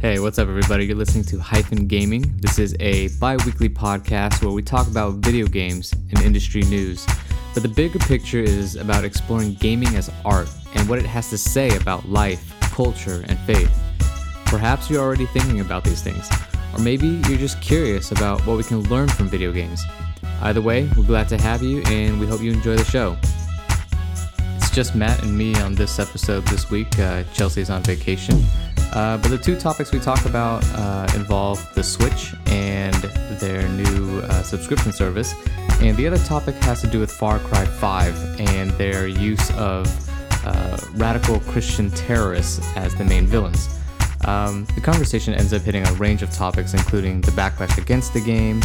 Hey, what's up, everybody? You're listening to Hyphen Gaming. This is a bi weekly podcast where we talk about video games and industry news. But the bigger picture is about exploring gaming as art and what it has to say about life, culture, and faith. Perhaps you're already thinking about these things, or maybe you're just curious about what we can learn from video games. Either way, we're glad to have you and we hope you enjoy the show. It's just Matt and me on this episode this week. Uh, Chelsea's on vacation. Uh, but the two topics we talk about uh, involve the Switch and their new uh, subscription service. And the other topic has to do with Far Cry 5 and their use of uh, radical Christian terrorists as the main villains. Um, the conversation ends up hitting a range of topics, including the backlash against the game,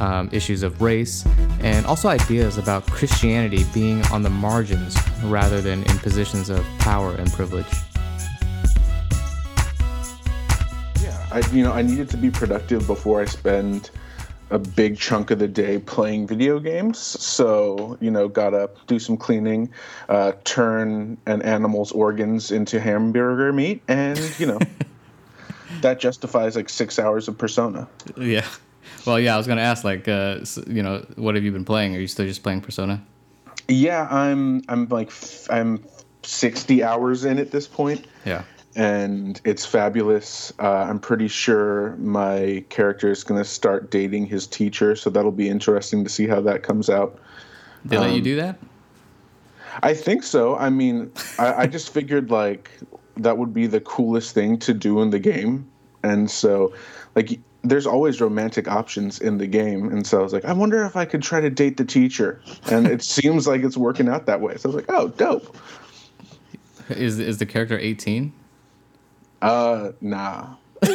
um, issues of race, and also ideas about Christianity being on the margins rather than in positions of power and privilege. I you know I needed to be productive before I spend a big chunk of the day playing video games. So you know, got up, do some cleaning, uh, turn an animal's organs into hamburger meat, and you know. that justifies like six hours of Persona. Yeah. Well, yeah, I was gonna ask, like, uh, you know, what have you been playing? Are you still just playing Persona? Yeah, I'm. I'm like, I'm sixty hours in at this point. Yeah and it's fabulous. Uh, I'm pretty sure my character is going to start dating his teacher, so that'll be interesting to see how that comes out. They um, let you um, do that? I think so. I mean, I, I just figured like that would be the coolest thing to do in the game, and so like there's always romantic options in the game, and so I was like, I wonder if I could try to date the teacher, and it seems like it's working out that way. So I was like, oh, dope. Is is the character 18? Uh, nah.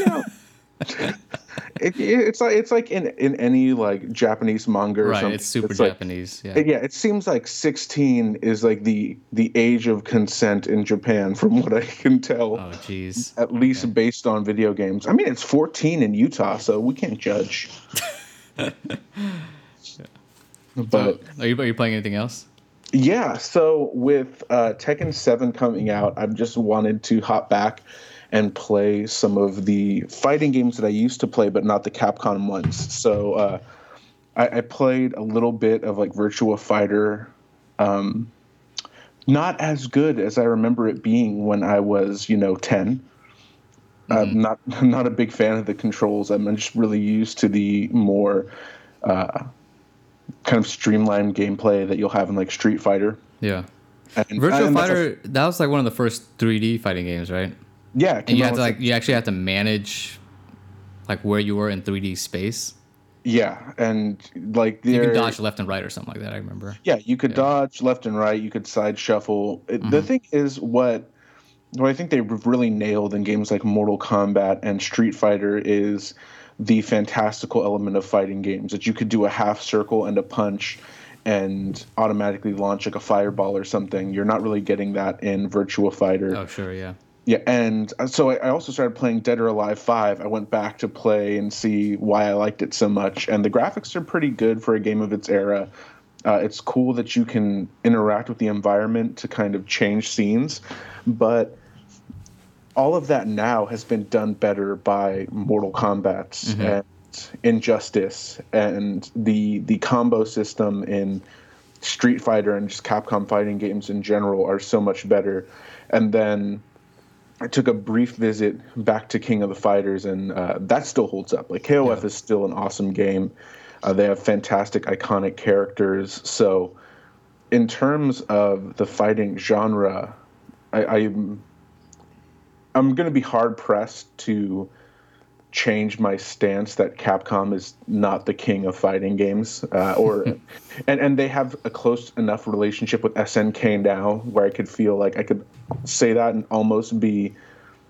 it, it's like it's like in in any like Japanese manga or right, something. It's super it's Japanese. Like, yeah. yeah, it seems like sixteen is like the the age of consent in Japan, from what I can tell. Oh, jeez. At least okay. based on video games. I mean, it's fourteen in Utah, so we can't judge. yeah. But so, are you are you playing anything else? Yeah. So with uh, Tekken Seven coming out, I've just wanted to hop back and play some of the fighting games that I used to play, but not the Capcom ones. So uh, I, I, played a little bit of like Virtua Fighter. Um, not as good as I remember it being when I was, you know, 10. Mm-hmm. I'm not I'm not a big fan of the controls. I'm just really used to the more uh, kind of streamlined gameplay that you'll have in like Street Fighter. Yeah. And, Virtua and Fighter that was like one of the first 3D fighting games, right? Yeah, and you have to like you actually have to manage like where you were in 3D space. Yeah, and like you can dodge left and right or something like that. I remember. Yeah, you could yeah. dodge left and right. You could side shuffle. Mm-hmm. The thing is, what what I think they really nailed in games like Mortal Kombat and Street Fighter is the fantastical element of fighting games that you could do a half circle and a punch and automatically launch like a fireball or something. You're not really getting that in Virtua Fighter. Oh, sure, yeah. Yeah, and uh, so I also started playing Dead or Alive 5. I went back to play and see why I liked it so much. And the graphics are pretty good for a game of its era. Uh, it's cool that you can interact with the environment to kind of change scenes. But all of that now has been done better by Mortal Kombat mm-hmm. and Injustice and the the combo system in Street Fighter and just Capcom fighting games in general are so much better. And then I took a brief visit back to King of the Fighters, and uh, that still holds up. Like KOF yeah. is still an awesome game. Uh, they have fantastic, iconic characters. So, in terms of the fighting genre, I, I'm I'm going to be hard pressed to change my stance that Capcom is not the king of fighting games, uh, or and and they have a close enough relationship with SNK now where I could feel like I could say that and almost be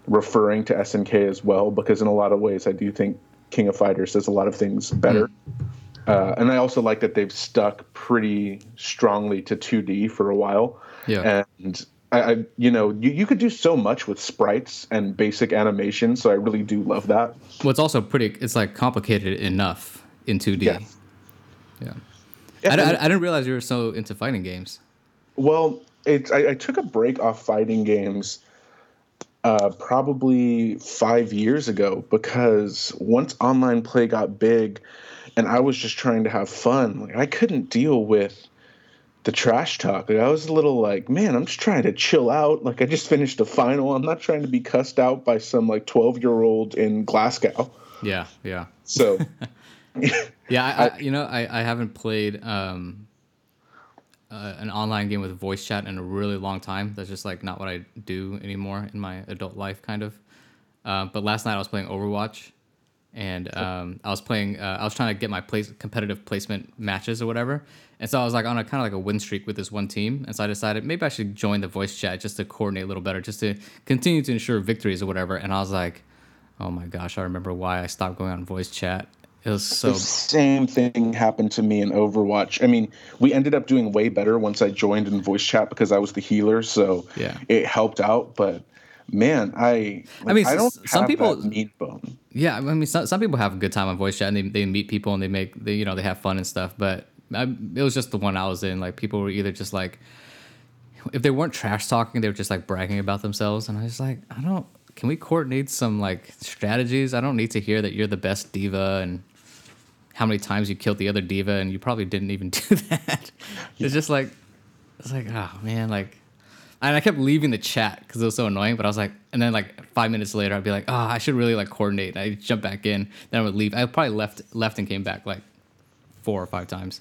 referring to SNK as well because in a lot of ways I do think King of Fighters does a lot of things better. Mm. Uh, and I also like that they've stuck pretty strongly to 2D for a while. Yeah. And I, I, you know, you, you could do so much with sprites and basic animation, so I really do love that. Well, it's also pretty. It's like complicated enough in 2D. Yeah. Yeah. I, I, I, didn't realize you were so into fighting games. Well, it's I, I took a break off fighting games uh, probably five years ago because once online play got big and I was just trying to have fun, like I couldn't deal with the trash talk. Like, I was a little like, man, I'm just trying to chill out. Like I just finished a final. I'm not trying to be cussed out by some like 12 year old in Glasgow. Yeah, yeah. So, yeah, I, I, you know, I, I haven't played um, uh, an online game with voice chat in a really long time. That's just like not what I do anymore in my adult life, kind of. Uh, but last night I was playing Overwatch, and um, I was playing. Uh, I was trying to get my place competitive placement matches or whatever, and so I was like on a kind of like a win streak with this one team, and so I decided maybe I should join the voice chat just to coordinate a little better, just to continue to ensure victories or whatever. And I was like, oh my gosh, I remember why I stopped going on voice chat. It was so. The same thing happened to me in Overwatch. I mean, we ended up doing way better once I joined in voice chat because I was the healer, so Yeah. it helped out. But man, I I mean, I don't some people- meat bone. Yeah, I mean, some, some people have a good time on voice chat and they, they meet people and they make they you know they have fun and stuff. But I, it was just the one I was in. Like people were either just like, if they weren't trash talking, they were just like bragging about themselves, and I was like, I don't. Can we coordinate some like strategies? I don't need to hear that you're the best D.Va and how many times you killed the other D.Va and you probably didn't even do that. It's just like it's like oh man like and I kept leaving the chat because it was so annoying. But I was like, and then like five minutes later, I'd be like, oh, I should really like coordinate. And I jump back in, then I would leave. I probably left left and came back like four or five times.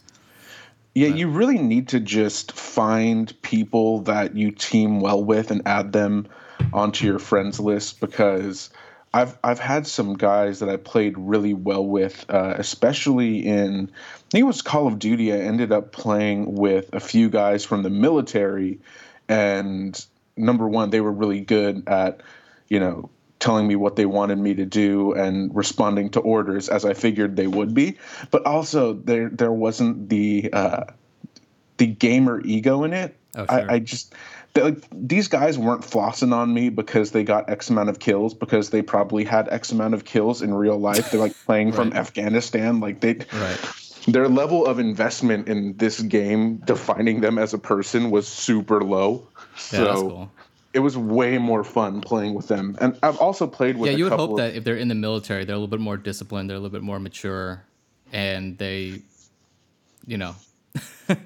Yeah, you really need to just find people that you team well with and add them onto your friends list because I've I've had some guys that I played really well with, uh, especially in I think it was Call of Duty. I ended up playing with a few guys from the military, and number one, they were really good at you know telling me what they wanted me to do and responding to orders as I figured they would be. But also there there wasn't the uh, the gamer ego in it. Oh, sure. I, I just like these guys weren't flossing on me because they got X amount of kills because they probably had X amount of kills in real life. They're like playing from Afghanistan. Like they Right. their level of investment in this game defining them as a person was super low. Yeah, so cool. It was way more fun playing with them. And I've also played with Yeah, a you would couple hope of- that if they're in the military, they're a little bit more disciplined, they're a little bit more mature, and they, you know,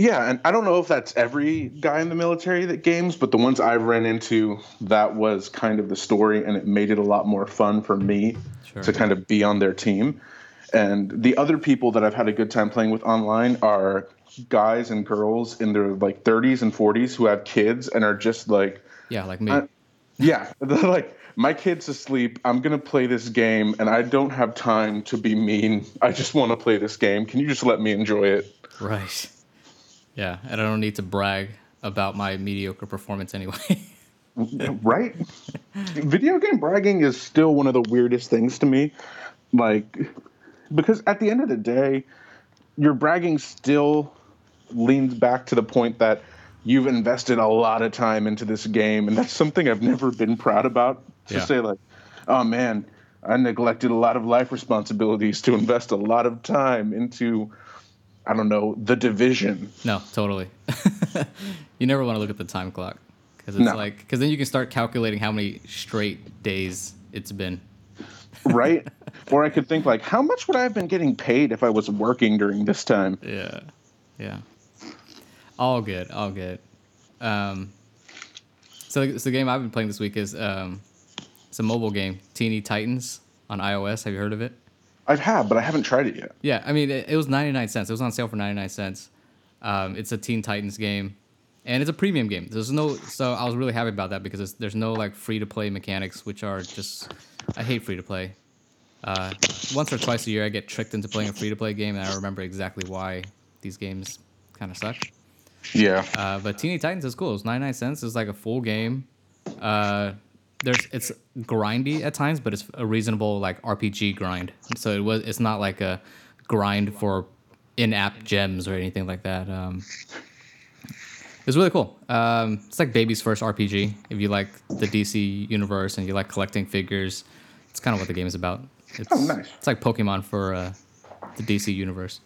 Yeah, and I don't know if that's every guy in the military that games, but the ones I've ran into, that was kind of the story, and it made it a lot more fun for me Sure. to kind of be on their team. And the other people that I've had a good time playing with online are guys and girls in their like 30s and 40s who have kids and are just like, yeah, like me. I- yeah, they're like, my kid's asleep. I'm gonna play this game, and I don't have time to be mean. I just want to play this game. Can you just let me enjoy it? right. Yeah, and I don't need to brag about my mediocre performance anyway. right? Video game bragging is still one of the weirdest things to me. Like, because at the end of the day, you're bragging still leans back to the point that you've invested a lot of time into this game, and that's something I've never been proud about. To Yeah. say, like, oh man, I neglected a lot of life responsibilities to invest a lot of time into, I don't know, the division. No, totally. you never want to look at the time clock because it's No. like because then you can start calculating how many straight days it's been. right? or I could think like, how much would I have been getting paid if I was working during this time? Yeah, yeah. All good, all good. Um, so, so the game I've been playing this week is um, it's a mobile game, Teeny Titans on iOS. Have you heard of it? I have, had, but I haven't tried it yet. Yeah, I mean, it, it was 99 cents. It was on sale for 99 cents. Um, it's a Teen Titans game, and it's a premium game. There's no, so I was really happy about that because it's, there's no like free to play mechanics, which are just, I hate free to play. Uh, once or twice a year, I get tricked into playing a free to play game, and I remember exactly why these games kind of suck. Yeah. Uh, but Teeny Titans is cool. It's 99 cents. It's like a full game. Uh, there's it's grindy at times, but it's a reasonable like RPG grind. So it was it's not like a grind for in-app gems or anything like that. Um, it's really cool. Um, it's like baby's first RPG. If you like the DC universe and you like collecting figures, it's kind of what the game is about. It's, Oh, nice. It's like Pokemon for uh, the DC universe.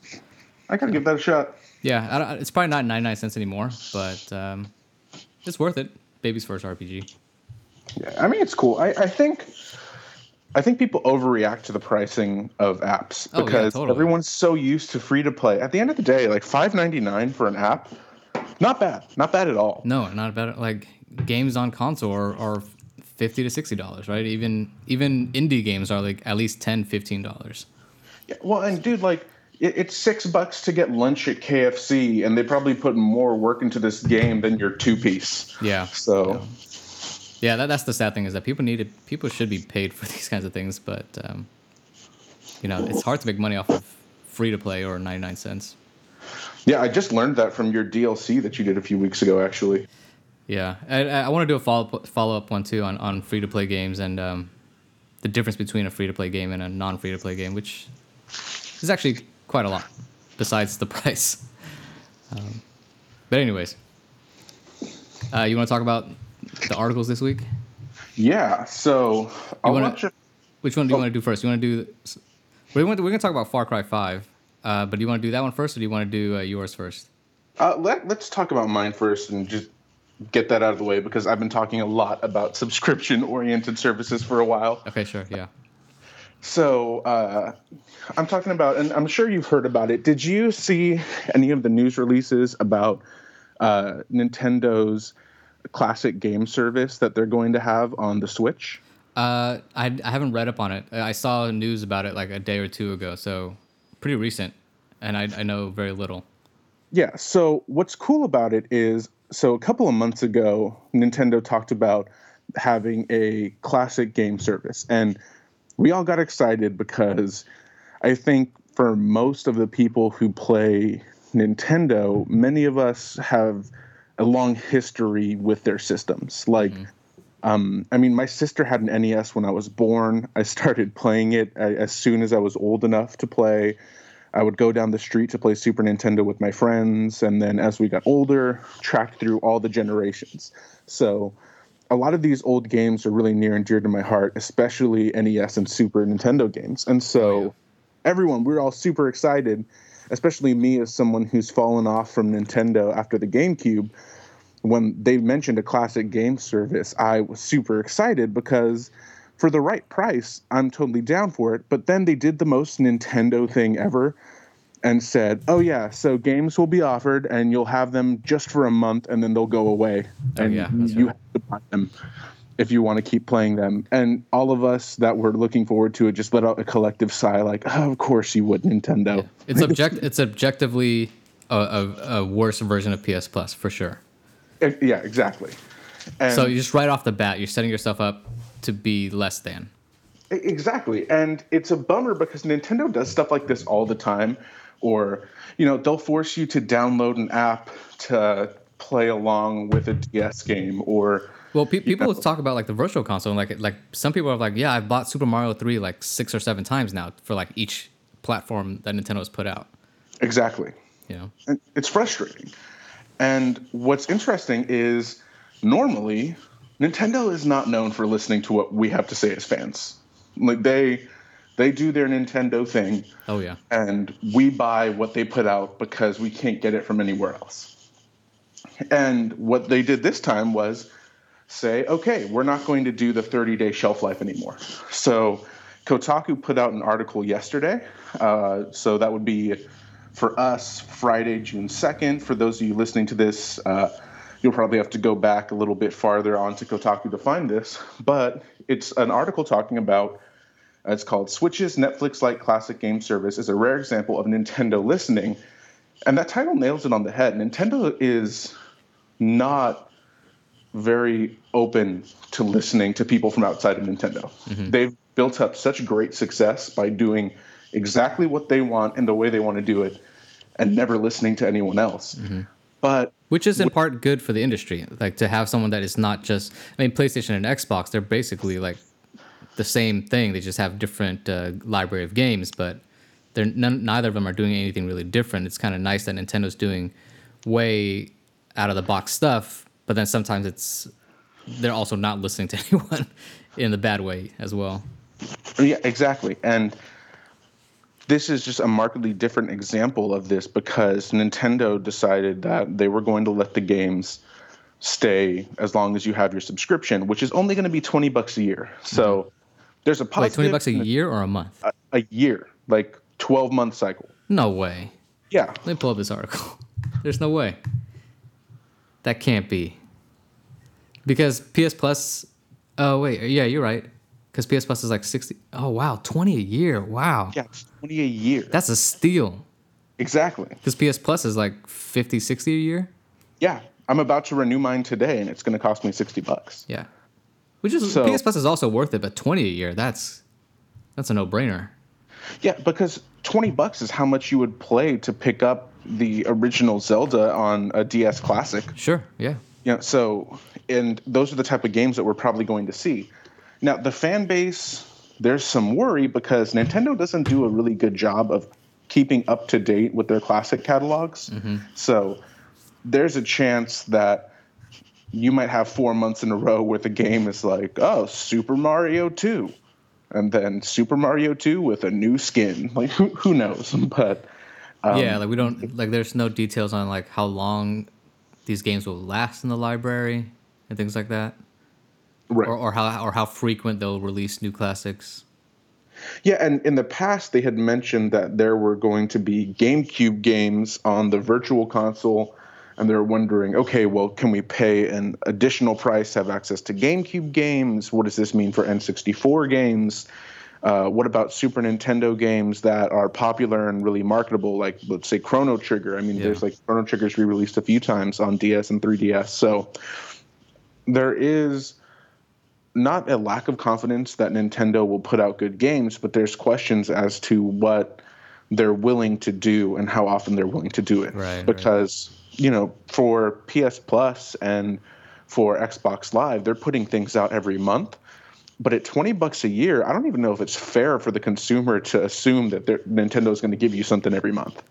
I gotta give that a shot. Yeah, I don't, it's probably not 99 cents anymore, but um, it's worth it. Baby's first RPG. Yeah, I mean it's cool. I, I think I think people overreact to the pricing of apps Oh, yeah, because totally. everyone's so used to free to play. At the end of the day, like five ninety nine for an app, not bad, not bad at all. No, not about like games on console are, are fifty to sixty dollars, right? Even even indie games are like at least 10, 15 dollars. Yeah, well, and dude, like it, it's six bucks to get lunch at KFC, and they probably put more work into this game than your two piece. Yeah. So Yeah, that, that's the sad thing is that people need to, people should be paid for these kinds of things, but um, you know it's hard to make money off of free to play or ninety nine cents. yeah, I just learned that from your DLC that you did a few weeks ago, actually. Yeah, I, I want to do a follow follow up one too on, on free to play games and um, the difference between a free to play game and a non free to play game, which is actually quite a lot, besides the price. Um, but anyways, uh, you want to talk about the articles this week? Yeah, so wanna-. Which one do you want to do first? You want to do? We want. We're going to talk about Far Cry Five, uh, but do you want to do that one first, or do you want to do uh, yours first? Uh, let, let's talk about mine first and just get that out of the way because I've been talking a lot about subscription oriented services for a while. Okay, sure. Yeah. So uh, I'm talking about, and I'm sure you've heard about it. Did you see any of the news releases about uh, Nintendo's classic game service that they're going to have on the Switch? Uh, I, I haven't read up on it. I saw news about it like a day or two ago, so pretty recent, and I, I know very little. Yeah. So what's cool about it is, so a couple of months ago, Nintendo talked about having a classic game service, and we all got excited because I think for most of the people who play Nintendo, many of us have a long history with their systems. Like, um, I mean, my sister had an NES when I was born. I started playing it as soon as I was old enough to play. I would go down the street to play Super Nintendo with my friends, and then as we got older, tracked through all the generations. So, a lot of these old games are really near and dear to my heart, especially NES and Super Nintendo games. And so, oh, everyone, we're all super excited, especially me as someone who's fallen off from Nintendo after the GameCube. When they mentioned a classic game service, I was super excited because for the right price, I'm totally down for it. But then they did the most Nintendo thing ever and said, "Oh yeah, so games will be offered, and you'll have them just for a month, and then they'll go away, Oh, and yeah, you right. have to buy them if you want to keep playing them." And all of us that were looking forward to it just let out a collective sigh, like, oh, "Of course you would, Nintendo." It's object. It's objectively a, a, a worse version of PS Plus for sure. E- Yeah, exactly. And So you just right off the bat, you're setting yourself up to be less than. Exactly. And it's a bummer because Nintendo does stuff like this all the time. Or, you know, they'll force you to download an app to play along with a DS game or Well, pe- people talk about like the virtual console, and like like some people are like, yeah, I've bought Super Mario three like six or seven times now for like each platform that Nintendo has put out. exactly. You know, And it's frustrating. And what's interesting is normally Nintendo is not known for listening to what we have to say as fans. Like they they do their Nintendo thing oh yeah, and we buy what they put out because we can't get it from anywhere else. And what they did this time was say, okay, we're not going to do the 30 day shelf life anymore. So Kotaku put out an article yesterday. Uh, so that would be for us Friday, June 2nd. For those of you listening to this, uh, you'll probably have to go back a little bit farther onto Kotaku to find this. But it's an article talking about Uh, it's called Switch's Netflix like classic game service is a rare example of Nintendo listening. And that title nails it on the head. Nintendo is not very open to listening to people from outside of Nintendo. Mm-hmm. They've built up such great success by doing exactly what they want and the way they want to do it and never listening to anyone else. Mm-hmm. But which is in part good for the industry, like to have someone that is not just. I mean, PlayStation and Xbox, they're basically like the same thing. They just have different uh, library of games, but they're none, neither of them are doing anything really different. It's kind of nice that Nintendo's doing way out of the box stuff, but then sometimes it's they're also not listening to anyone in the bad way as well. Yeah, exactly. And this is just a markedly different example of this because Nintendo decided that they were going to let the games stay as long as you have your subscription, which is only going to be 20 bucks a year. So there's a Wait, positive twenty bucks a year or a month? a, a year, like 12 month cycle. No way. Yeah. Let me pull up this article. There's no way. That can't be. Because PS Plus. Oh wait, yeah, you're right. Because PS Plus is like sixty. Oh wow, twenty a year. Wow, Yeah, 20 a year. that's a steal. exactly. Because PS Plus is like 50, 60 a year. Yeah. I'm about to renew mine today and it's going to cost me 60 bucks. Yeah, which is So- PS Plus is also worth it, but twenty a year. That's that's a no brainer. Yeah, because 20 bucks is how much you would play to pick up the original Zelda on a DS Classic. Sure. Yeah. Yeah, so and those are the type of games that we're probably going to see. Now, the fan base, there's some worry because Nintendo doesn't do a really good job of keeping up to date with their classic catalogs. Mm-hmm. So there's a chance that you might have four months in a row where the game is like, oh, Super Mario 2. And then Super Mario 2 with a new skin. Like, who, who knows? But um, yeah, like we don't like. There's no details on like how long these games will last in the library and things like that, right. or, or how or how frequent they'll release new classics. Yeah, and in the past they had mentioned that there were going to be GameCube games on the virtual console, and they're wondering, okay, well, can we pay an additional price to have access to GameCube games? What does this mean for N64 games? Uh, what about Super Nintendo games that are popular and really marketable, like let's say Chrono Trigger? I mean, Yeah. there's like Chrono Trigger's re-released a few times on DS and 3DS, so there is not a lack of confidence that Nintendo will put out good games, but there's questions as to what they're willing to do and how often they're willing to do it. Right, right. You know, for PS Plus and for Xbox Live, they're putting things out every month. But at 20 bucks a year, I don't even know if it's fair for the consumer to assume that they're- Nintendo's going to give you something every month.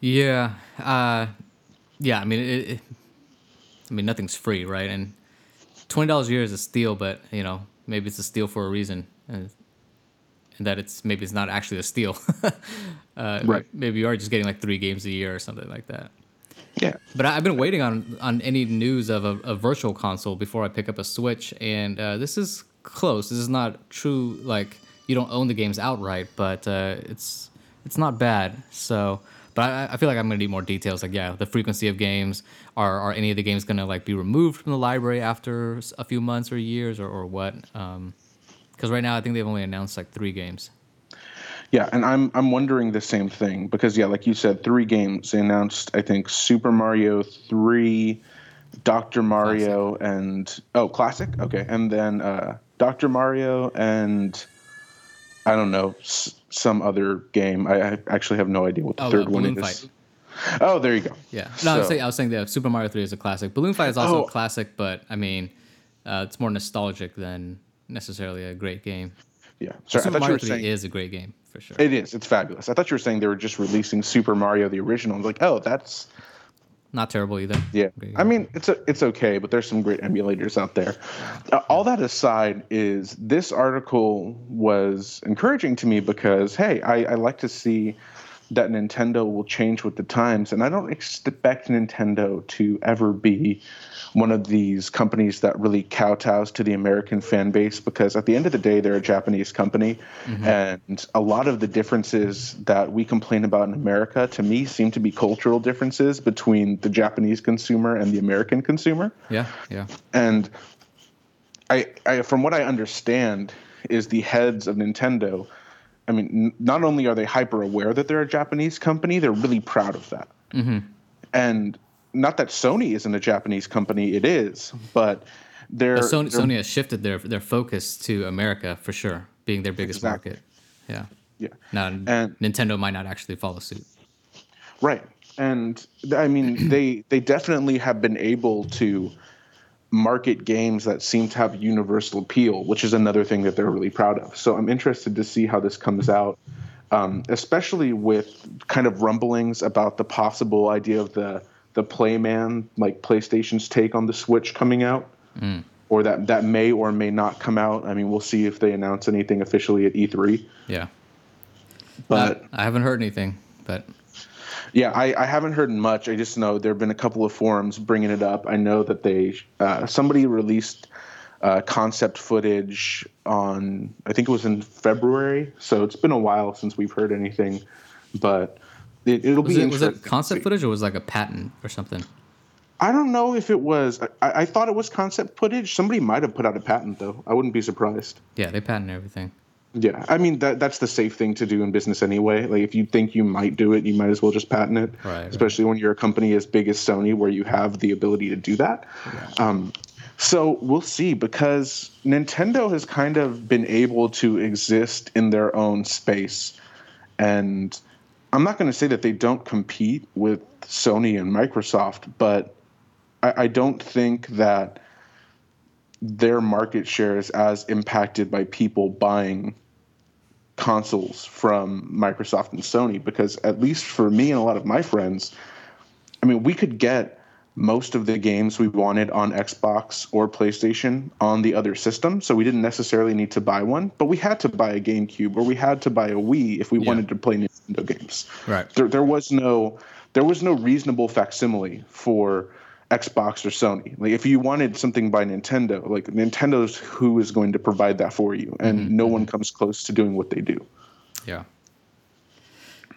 Yeah, uh, yeah. I mean, it, it, I mean, nothing's free, right? And twenty dollars a year is a steal, but you know, maybe it's a steal for a reason, and, and that it's maybe it's not actually a steal. uh, Right. Maybe you are just getting like three games a year or something like that. Yeah. But I've been waiting on on any news of a, a virtual console before I pick up a Switch, and uh, this is close. This is not true. Like you don't own the games outright, but uh, it's it's not bad. So, but I, I feel like I'm gonna need more details. Like yeah, the frequency of games. Are are any of the games gonna like be removed from the library after a few months or years or or what? Because right now I think they've only announced like three games. Yeah, and I'm I'm wondering the same thing because yeah, like you said, three games. They announced I think Super Mario three, Doctor Mario, and oh, classic. Okay, and then uh, Doctor Mario and I don't know s- some other game. I, I actually have no idea what the Oh, third uh, one Balloon is. Fight. Oh, there you go. Yeah. No, I was saying I was saying that Super Mario Three is a classic. Balloon Fight is also Oh. a classic, but I mean, uh, it's more nostalgic than necessarily a great game. Yeah, sorry, I Super Mario were Three saying is a great game for sure. it is. It's fabulous. I thought you were saying they were just releasing Super Mario the original. I was like, oh, that's Not terrible either. Yeah, I mean it's a, it's okay, but there's some great emulators out there. Uh, all that aside, is this article was encouraging to me because hey, I, I like to see that Nintendo will change with the times, and I don't expect Nintendo to ever be one of these companies that really kowtows to the American fan base because at the end of the day, they're a Japanese company, mm-hmm. and a lot of the differences that we complain about in America, to me, seem to be cultural differences between the Japanese consumer and the American consumer. yeah, yeah, And I, I, from what I understand, is the heads of Nintendo. I mean, n- not only are they hyper aware that they're a Japanese company, they're really proud of that. Mm-hmm. And not that Sony isn't a Japanese company, it is, but they're, Sony, they're- Sony has shifted their their focus to America for sure, being their biggest Exactly. market. Yeah. yeah. Now And- Nintendo might not actually follow suit. Right. And I mean, they they definitely have been able to market games that seem to have universal appeal, which is another thing that they're really proud of. So I'm interested to see how this comes out, um, especially with kind of rumblings about the possible idea of the the Playman, like PlayStation's take on the Switch coming out. Or that, that may or may not come out. I mean, we'll see if they announce anything officially at E3. Yeah. But I haven't heard anything, but Yeah, I, I haven't heard much. I just know there have been a couple of forums bringing it up. I know that they uh, somebody released uh, concept footage on I think it was in February, so it's been a while since we've heard anything. But it, will be it, interesting. Was it concept footage or was it like a patent or something? I don't know if it was. I, I thought it was concept footage. Somebody might have put out a patent though. I wouldn't be surprised. Yeah, they patent everything. Yeah, I mean that that's the safe thing to do in business anyway. Like if you think you might do it, you might as well just patent it. Right. Especially right. when you're a company as big as Sony, where you have the ability to do that. Yeah. Um, so we'll see because Nintendo has kind of been able to exist in their own space, and I'm not going to say that they don't compete with Sony and Microsoft, but I, I don't think that their market share is as impacted by people buying consoles from Microsoft and Sony because at least for me and a lot of my friends, I mean, we could get most of the games we wanted on Xbox or PlayStation on the other system, so we didn't necessarily need to buy one, but we had to buy a GameCube or we had to buy a Wii if we yeah. wanted to play Nintendo games. Right. There, there was no there was no reasonable facsimile for Xbox or Sony. Like if you wanted something by Nintendo, like Nintendo's who is going to provide that for you, and mm-hmm. no one mm-hmm. comes close to doing what they do. Yeah.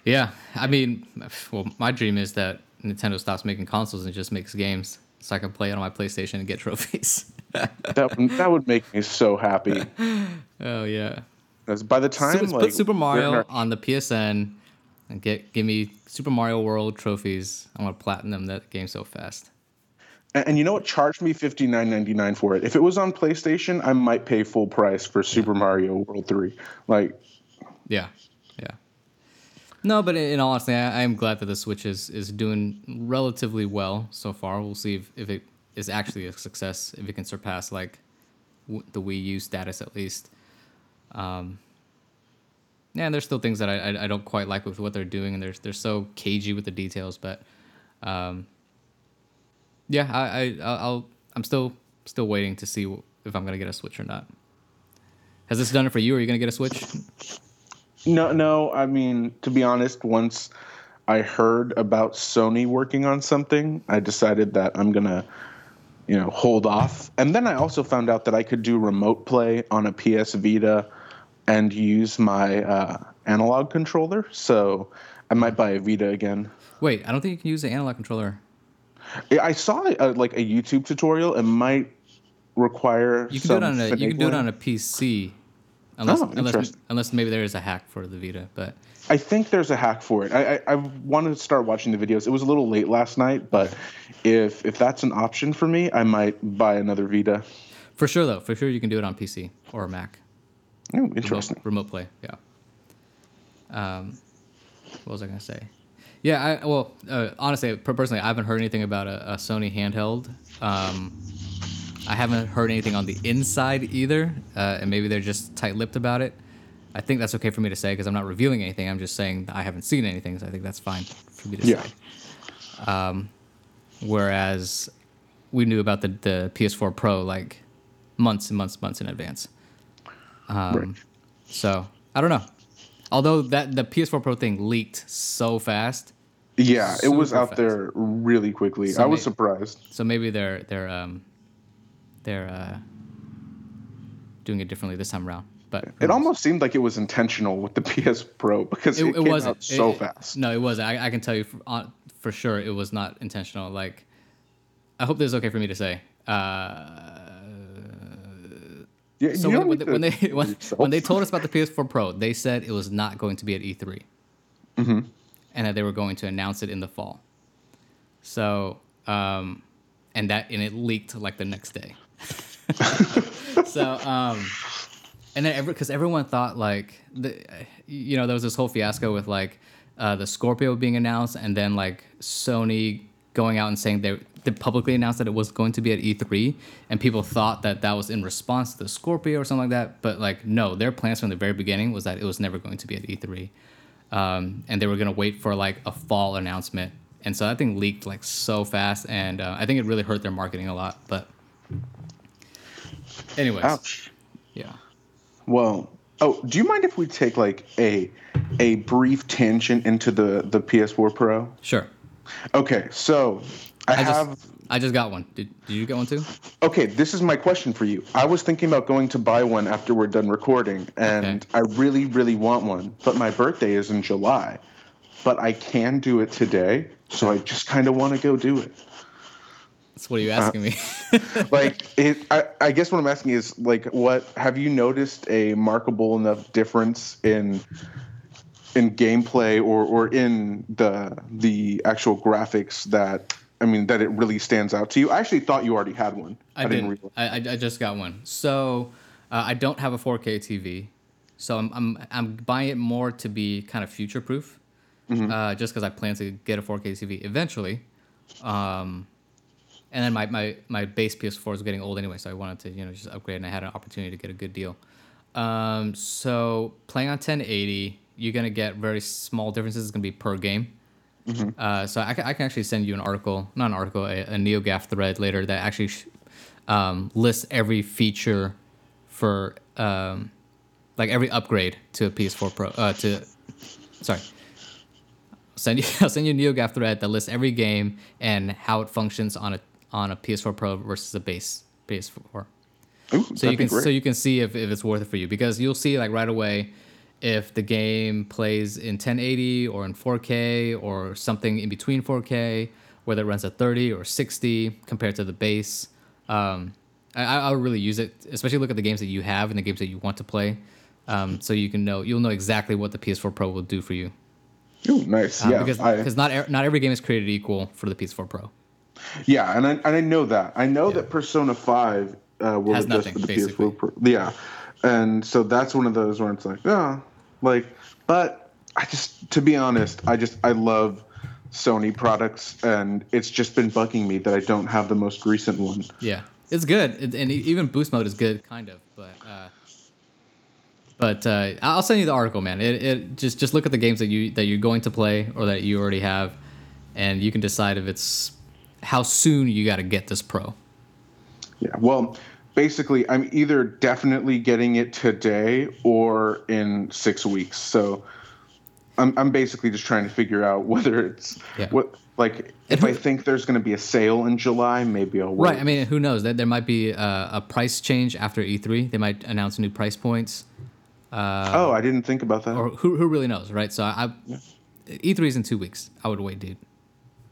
Yeah, I mean, well, my dream is that Nintendo stops making consoles and just makes games, so I can play it on my PlayStation and get trophies. that that would make me so happy. Oh yeah. Because by the time so, like, put Super Mario our... on the PSN and get give me Super Mario World trophies, I'm gonna platinum that game so fast. And, you know what? charged me fifty nine ninety nine for it. If it was on PlayStation, I might pay full price for Super Mario World Three. Like, yeah, yeah. No, but in all honesty, I, am glad that the Switch is is doing relatively well so far. We'll see if, if it is actually a success, if it can surpass like w- the Wii U status at least. Um, yeah, and there's still things that I, I, I don't quite like with what they're doing, and they're they're so cagey with the details, but. Um, yeah, I, I I'll I'm still still waiting to see if I'm gonna get a Switch or not. Has this done it for you? Are you gonna get a Switch? No, no. I mean, to be honest, once I heard about Sony working on something, I decided that I'm gonna, you know, hold off. And then I also found out that I could do remote play on a PS Vita and use my uh, analog controller. So I might buy a Vita again. Wait, I don't think you can use the analog controller. I saw a, like a YouTube tutorial. It might require. You can do it on a. You can do it on a PC. Unless, oh, unless, unless maybe there is a hack for the Vita, but I think there's a hack for it. I, I, I wanted to start watching the videos. It was a little late last night, but if if that's an option for me, I might buy another Vita. For sure, though, for sure you can do it on PC or a Mac. Oh, interesting. Remote, remote play, yeah. Um, what was I gonna say? Yeah, I well, uh, honestly, personally, I haven't heard anything about a, a Sony handheld. Um, I haven't heard anything on the inside either, uh, and maybe they're just tight-lipped about it. I think that's okay for me to say because I'm not revealing anything. I'm just saying I haven't seen anything, so I think that's fine for me to yeah. say. Um, whereas we knew about the, the PS4 Pro like months and months, months in advance. Um, right. So I don't know. Although that the PS4 Pro thing leaked so fast. Yeah, it was out fast. there really quickly. So I was surprised. So maybe they're they're um they're uh doing it differently this time around. But it almost seemed like it was intentional with the PS Pro because it, it, it came wasn't. out so it, fast. No, it wasn't. I, I can tell you for, uh, for sure it was not intentional. Like, I hope this is okay for me to say. Uh, yeah, so when, when, when, they when, when, they told us about the PS4 Pro, they said it was not going to be at E3, mm-hmm. and that they were going to announce it in the fall. So, um, and that and it leaked like the next day. so, um, and then every because everyone thought like the, you know, there was this whole fiasco with like uh, the Scorpio being announced, and then like Sony going out and saying they they publicly announced that it was going to be at E3, and people thought that that was in response to the Scorpio or something like that. But like, no, their plans from the very beginning was that it was never going to be at E3, um, and they were going to wait for like a fall announcement. And so that thing leaked like so fast, and uh, I think it really hurt their marketing a lot. But anyways, ouch. Yeah. Well, Oh, do you mind if we take like a a brief tangent into the the PS4 Pro? Sure. Okay, so I, I have. just I just got one. Did, did you get one too? Okay, this is my question for you. I was thinking about going to buy one after we're done recording, and Okay. I really, really want one. But my birthday is in July, but I can do it today, so I just kind of want to go do it. That's what are you uh, asking me? Like, it. I, I guess what I'm asking is, like, what have you noticed a markable enough difference in in gameplay or or in the the actual graphics that I mean that it really stands out to you? I actually thought you already had one. I, didn't. I, I I just got one. So uh, I don't have a 4K TV, so I'm I'm I'm buying it more to be kind of future proof, Mm-hmm. uh, just because I plan to get a 4K TV eventually. Um, and then my, my, my base PS4 is getting old anyway, so I wanted to you know just upgrade, and I had an opportunity to get a good deal. Um, so playing on 1080, you're gonna get very small differences. It's gonna be per game. Uh, so I can, I can actually send you an article, not an article, a, a NeoGAF thread later that actually sh- um, lists every feature for um, like every upgrade to a PS4 Pro. Uh, to sorry, send you I'll send you a NeoGAF thread that lists every game and how it functions on a on a PS4 Pro versus a base PS4 Ooh, so you can so you can see if, if it's worth it for you because you'll see like right away if the game plays in 1080 or in 4K or something in between 4K, whether it runs at 30 or 60 compared to the base. Um, I, I would really use it, especially look at the games that you have and the games that you want to play, um, so you can know you'll know exactly what the PS4 Pro will do for you. Ooh, nice. Um, yeah, because I- not not every game is created equal for the PS4 Pro. Yeah, and I, and I know that. I know that Persona 5 uh, will Has adjust nothing, for the basically. PS4 Pro. Yeah. And so that's one of those where it's like, yeah, like, but I just, to be honest, I just, I love Sony products, and it's just been bugging me that I don't have the most recent one. Yeah, it's good, it, and even boost mode is good, kind of. But uh, but uh, I'll send you the article, man. It, it just just look at the games that you that you're going to play or that you already have, and you can decide if it's how soon you got to get this pro. Yeah. Well, basically, I'm either definitely getting it today or in six weeks. So I'm, I'm basically just trying to figure out whether it's Yeah. what like if I think there's going to be a sale in July, maybe I'll wait. Right. I mean, who knows? That there might be a, a price change after E3. They might announce new price points, uh, oh, I didn't think about that. or who who really knows, right? So I, E3 is in two weeks. I would wait, dude.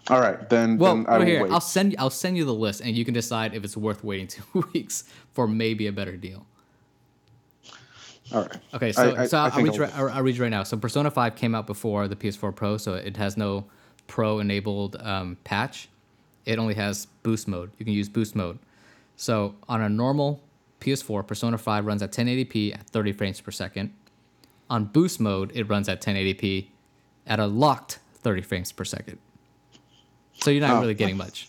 All right, then. Well, then I will here, wait. I'll send I'll send you the list, and you can decide if it's worth waiting two weeks for maybe a better deal. All right. Okay, so I- I- so I I'll, think read I'll- right- I'll, I'll read you right now. So Persona Five came out before the PS4 Pro, so it has no Pro enabled um, patch. It only has boost mode. You can use boost mode. So on a normal PS4, Persona 5 runs at 1080p at 30 frames per second. On boost mode, it runs at 1080p at a locked 30 frames per second. So you're not Oh. really getting much.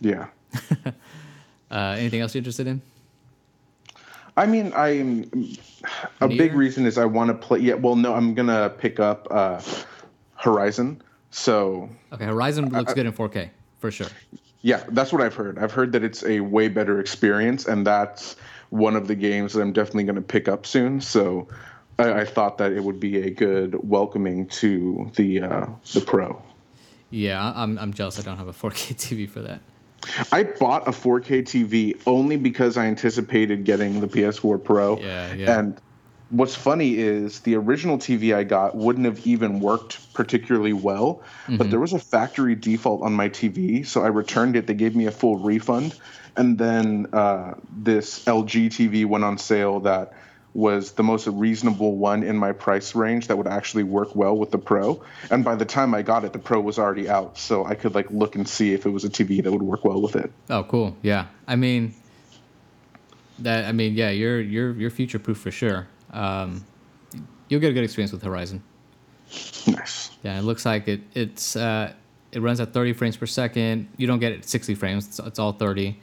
Yeah. Uh, anything else you're interested in? I mean, I'm a big reason is I want to play. Yeah. Well, no, I'm gonna pick up uh, Horizon. So Okay, Horizon looks good in 4K for sure. yeah, that's what I've heard. I've heard that it's a way better experience, and that's one of the games that I'm definitely gonna pick up soon. So. I, I thought that it would be a good welcoming to the uh, the Pro. Yeah, I'm, I'm jealous I don't have a 4K TV for that. I bought a 4K TV only because I anticipated getting the PS4 Pro. Yeah, yeah. And what's funny is the original TV I got wouldn't have even worked particularly well, Mm-hmm. but there was a factory default on my TV, so I returned it. They gave me a full refund, and then uh, this LG TV went on sale that was the most reasonable one in my price range that would actually work well with the Pro. And by the time I got it, the Pro was already out, so I could like look and see if it was a TV that would work well with it. Oh, cool. Yeah. I mean, that. I mean, yeah. You're you're you're future proof for sure. Um, you'll get a good experience with Horizon. Nice. Yeah, it looks like it. It's uh, it runs at 30 frames per second. You don't get it at 60 frames. It's, it's all 30.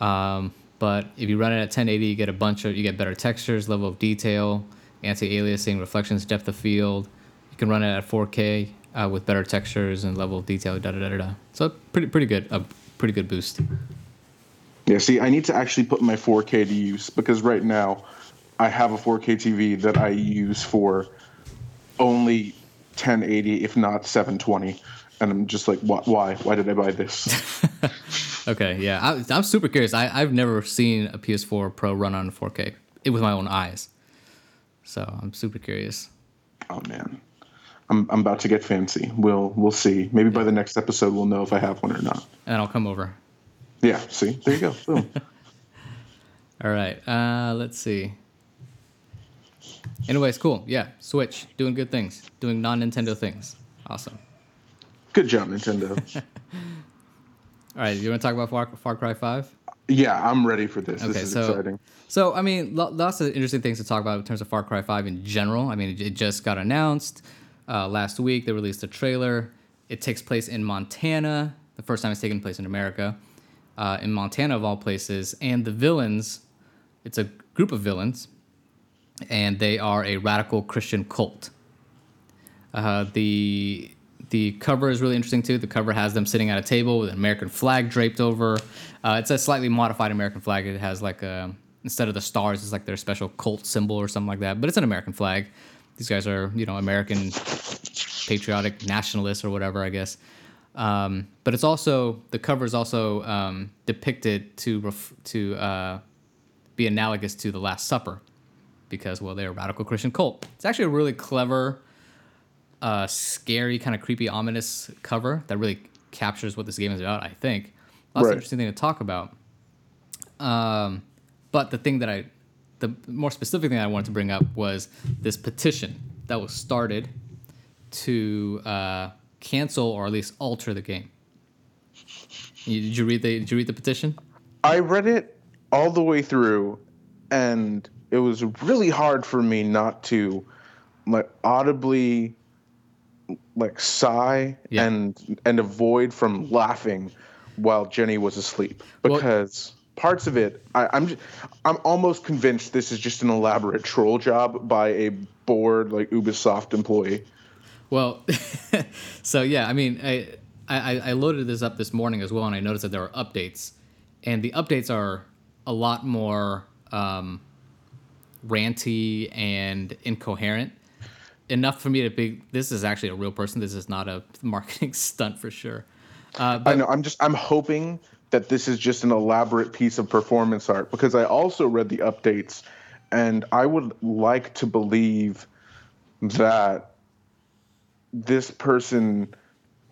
Um, but if you run it at 1080, you get a bunch of you get better textures, level of detail, anti-aliasing, reflections, depth of field. You can run it at 4K uh, with better textures and level of detail. Da da da da. da. So pretty pretty good. A pretty good boost. Yeah, see, I need to actually put my 4K to use because right now I have a 4K TV that I use for only 1080, if not 720, and I'm just like, why? Why, why did I buy this? okay, yeah, I, I'm super curious. I, I've never seen a PS4 Pro run on 4K it with my own eyes, so I'm super curious. Oh man. I'm, I'm about to get fancy. We'll we'll see. Maybe by the next episode we'll know if I have one or not. And I'll come over. Yeah. See, there you go. Boom. All right. Uh, let's see. Anyways, cool. Yeah, Switch doing good things, doing non Nintendo things. Awesome. Good job, Nintendo. All right, you want to talk about Far, Far Cry Five? Yeah, I'm ready for this. Okay, this is so, exciting. So, I mean, lots of interesting things to talk about in terms of Far Cry Five in general. I mean, it, it just got announced uh, last week. They released a trailer. It takes place in Montana. The first time it's taken place in America, uh, in Montana of all places. And the villains, it's a group of villains and they are a radical Christian cult. Uh, the the cover is really interesting too. The cover has them sitting at a table with an American flag draped over. Uh, it's a slightly modified American flag. It has like a instead of the stars, it's like their special cult symbol or something like that. But it's an American flag. These guys are you know American patriotic nationalists or whatever, I guess. Um, but it's also the cover is also um, depicted to ref- to uh, be analogous to the Last Supper because well they're a radical Christian cult. It's actually a really clever, uh, scary, kind of creepy, ominous cover that really captures what this game is about. I think that's right. an interesting thing to talk about. Um, but the thing that I, the more specific thing I wanted to bring up was this petition that was started to uh, cancel or at least alter the game. Did you read the Did you read the petition? I read it all the way through, and it was really hard for me not to like audibly like sigh yeah. and and avoid from laughing while Jenny was asleep because well, parts of it I, I'm just, I'm almost convinced this is just an elaborate troll job by a bored like Ubisoft employee. Well, so yeah, I mean, I, I I loaded this up this morning as well, and I noticed that there are updates, and the updates are a lot more. Um, ranty and incoherent enough for me to be this is actually a real person. This is not a marketing stunt for sure. Uh, but, i know. I'm just i'm hoping that this is just an elaborate piece of performance art because i also read the updates and i would like to believe that this person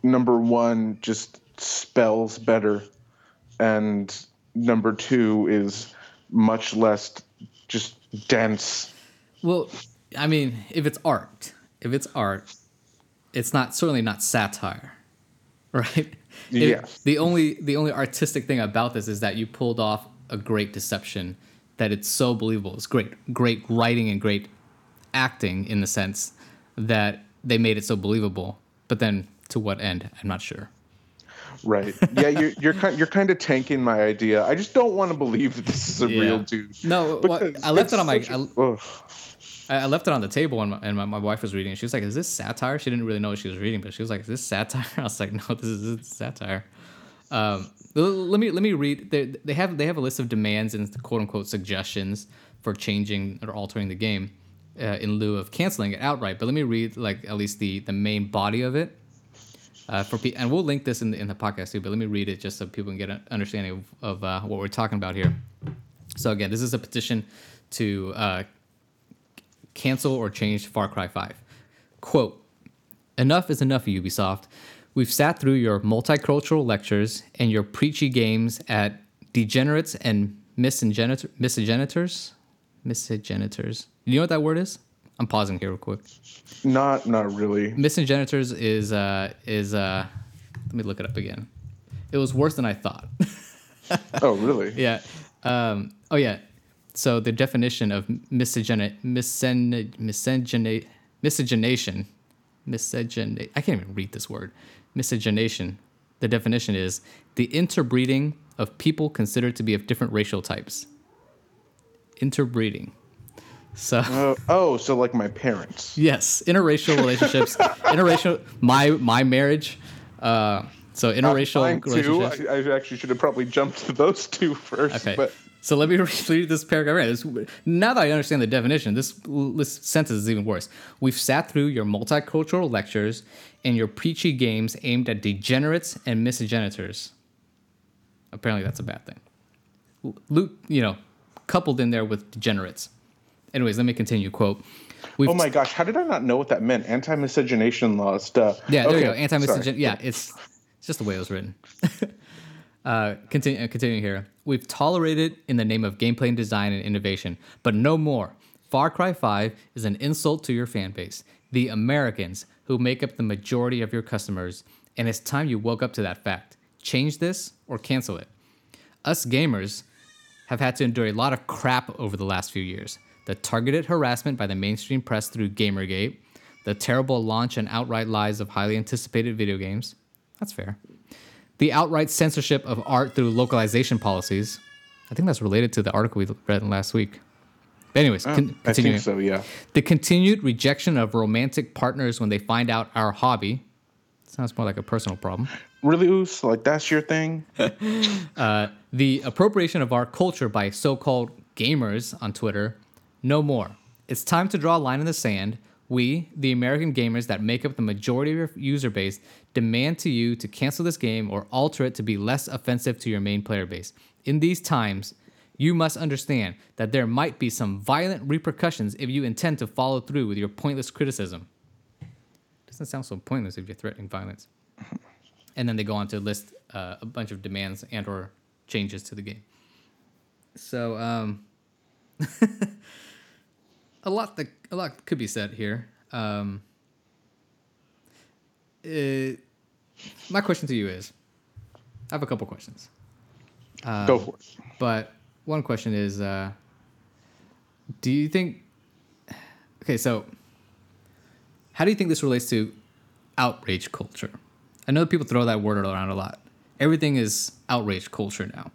number one just spells better and number two is much less just dense. Well, I mean, if it's art, if it's art, it's not certainly not satire, right? Yes. the only the only artistic thing about this is that you pulled off a great deception. That it's so believable. It's great, great writing and great acting in the sense that they made it so believable. But then, to what end? I'm not sure. Right. Yeah, you're you're kind you're kind of tanking my idea. I just don't want to believe that this is a yeah. real dude. No, well, I left it on my. I, I, left it on the table and, my, and my, my wife was reading. She was like, "Is this satire?" She didn't really know what she was reading, but she was like, "Is this satire?" I was like, "No, this is, this is satire." Um, let me let me read. They, they have they have a list of demands and quote unquote suggestions for changing or altering the game uh, in lieu of canceling it outright. But let me read like at least the the main body of it uh, for and we'll link this in the, in the podcast too. But let me read it just so people can get an understanding of, of uh, what we're talking about here. So again, this is a petition to uh, cancel or change Far Cry Five. Quote: Enough is enough, Ubisoft. We've sat through your multicultural lectures and your preachy games at degenerates and misogenitor- misogenitors. Misogenitors. You know what that word is? I'm pausing here real quick. Not not really. Missogenitors is uh is uh let me look it up again. It was worse than I thought. oh really? Yeah. Um oh yeah. So the definition of misogeni misogen misogena miscegenation miscegenate I can't even read this word. Miscegenation. The definition is the interbreeding of people considered to be of different racial types. Interbreeding. So uh, oh, so like my parents. Yes, interracial relationships, interracial. My my marriage. Uh, so interracial uh, relationships. Too. I, I, actually should have probably jumped to those two first. Okay. But So let me read this paragraph. Now that I understand the definition, this, this sentence is even worse. We've sat through your multicultural lectures and your preachy games aimed at degenerates and misgenitors. Apparently, that's a bad thing. Luke, you know, coupled in there with degenerates. Anyways, let me continue. Quote. oh my gosh, how did I not know what that meant? Anti-miscegenation laws stuff. Yeah, there okay. you go. Anti-miscegenation. Yeah, it's it's just the way it was written. uh, continue, uh, continuing here. We've tolerated in the name of gameplay and design and innovation, but no more. Far Cry 5 is an insult to your fan base, the Americans who make up the majority of your customers, and it's time you woke up to that fact. Change this or cancel it. Us gamers have had to endure a lot of crap over the last few years. The targeted harassment by the mainstream press through Gamergate, the terrible launch and outright lies of highly anticipated video games. That's fair the outright censorship of art through localization policies. I think that's related to the article we read last week. But anyways, uh, con- I think so. Yeah. The continued rejection of romantic partners when they find out our hobby. Sounds more like a personal problem. Really, Oos? Like that's your thing? uh, the appropriation of our culture by so-called gamers on Twitter. No more. It's time to draw a line in the sand we, the American gamers that make up the majority of your user base, demand to you to cancel this game or alter it to be less offensive to your main player base. In these times, you must understand that there might be some violent repercussions if you intend to follow through with your pointless criticism. Doesn't sound so pointless if you're threatening violence. And then they go on to list uh, a bunch of demands and or changes to the game. So um, a lot that a lot could be said here. Um, it, my question to you is, I have a couple questions. Um, Go for it. But one question is, uh, do you think? Okay, so how do you think this relates to outrage culture? I know people throw that word around a lot. Everything is outrage culture now,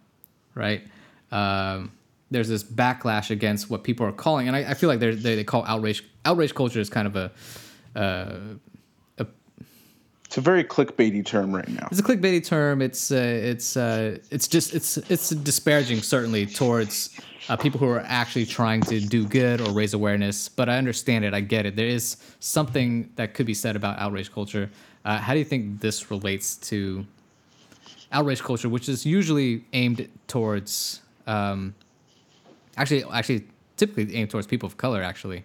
right? Um, there's this backlash against what people are calling, and I, I feel like they they call outrage outrage culture is kind of a, uh, a it's a very clickbaity term right now. It's a clickbaity term. It's uh, it's uh, it's just it's it's disparaging certainly towards uh, people who are actually trying to do good or raise awareness. But I understand it. I get it. There is something that could be said about outrage culture. Uh, how do you think this relates to outrage culture, which is usually aimed towards um, Actually, actually, typically aimed towards people of color. Actually.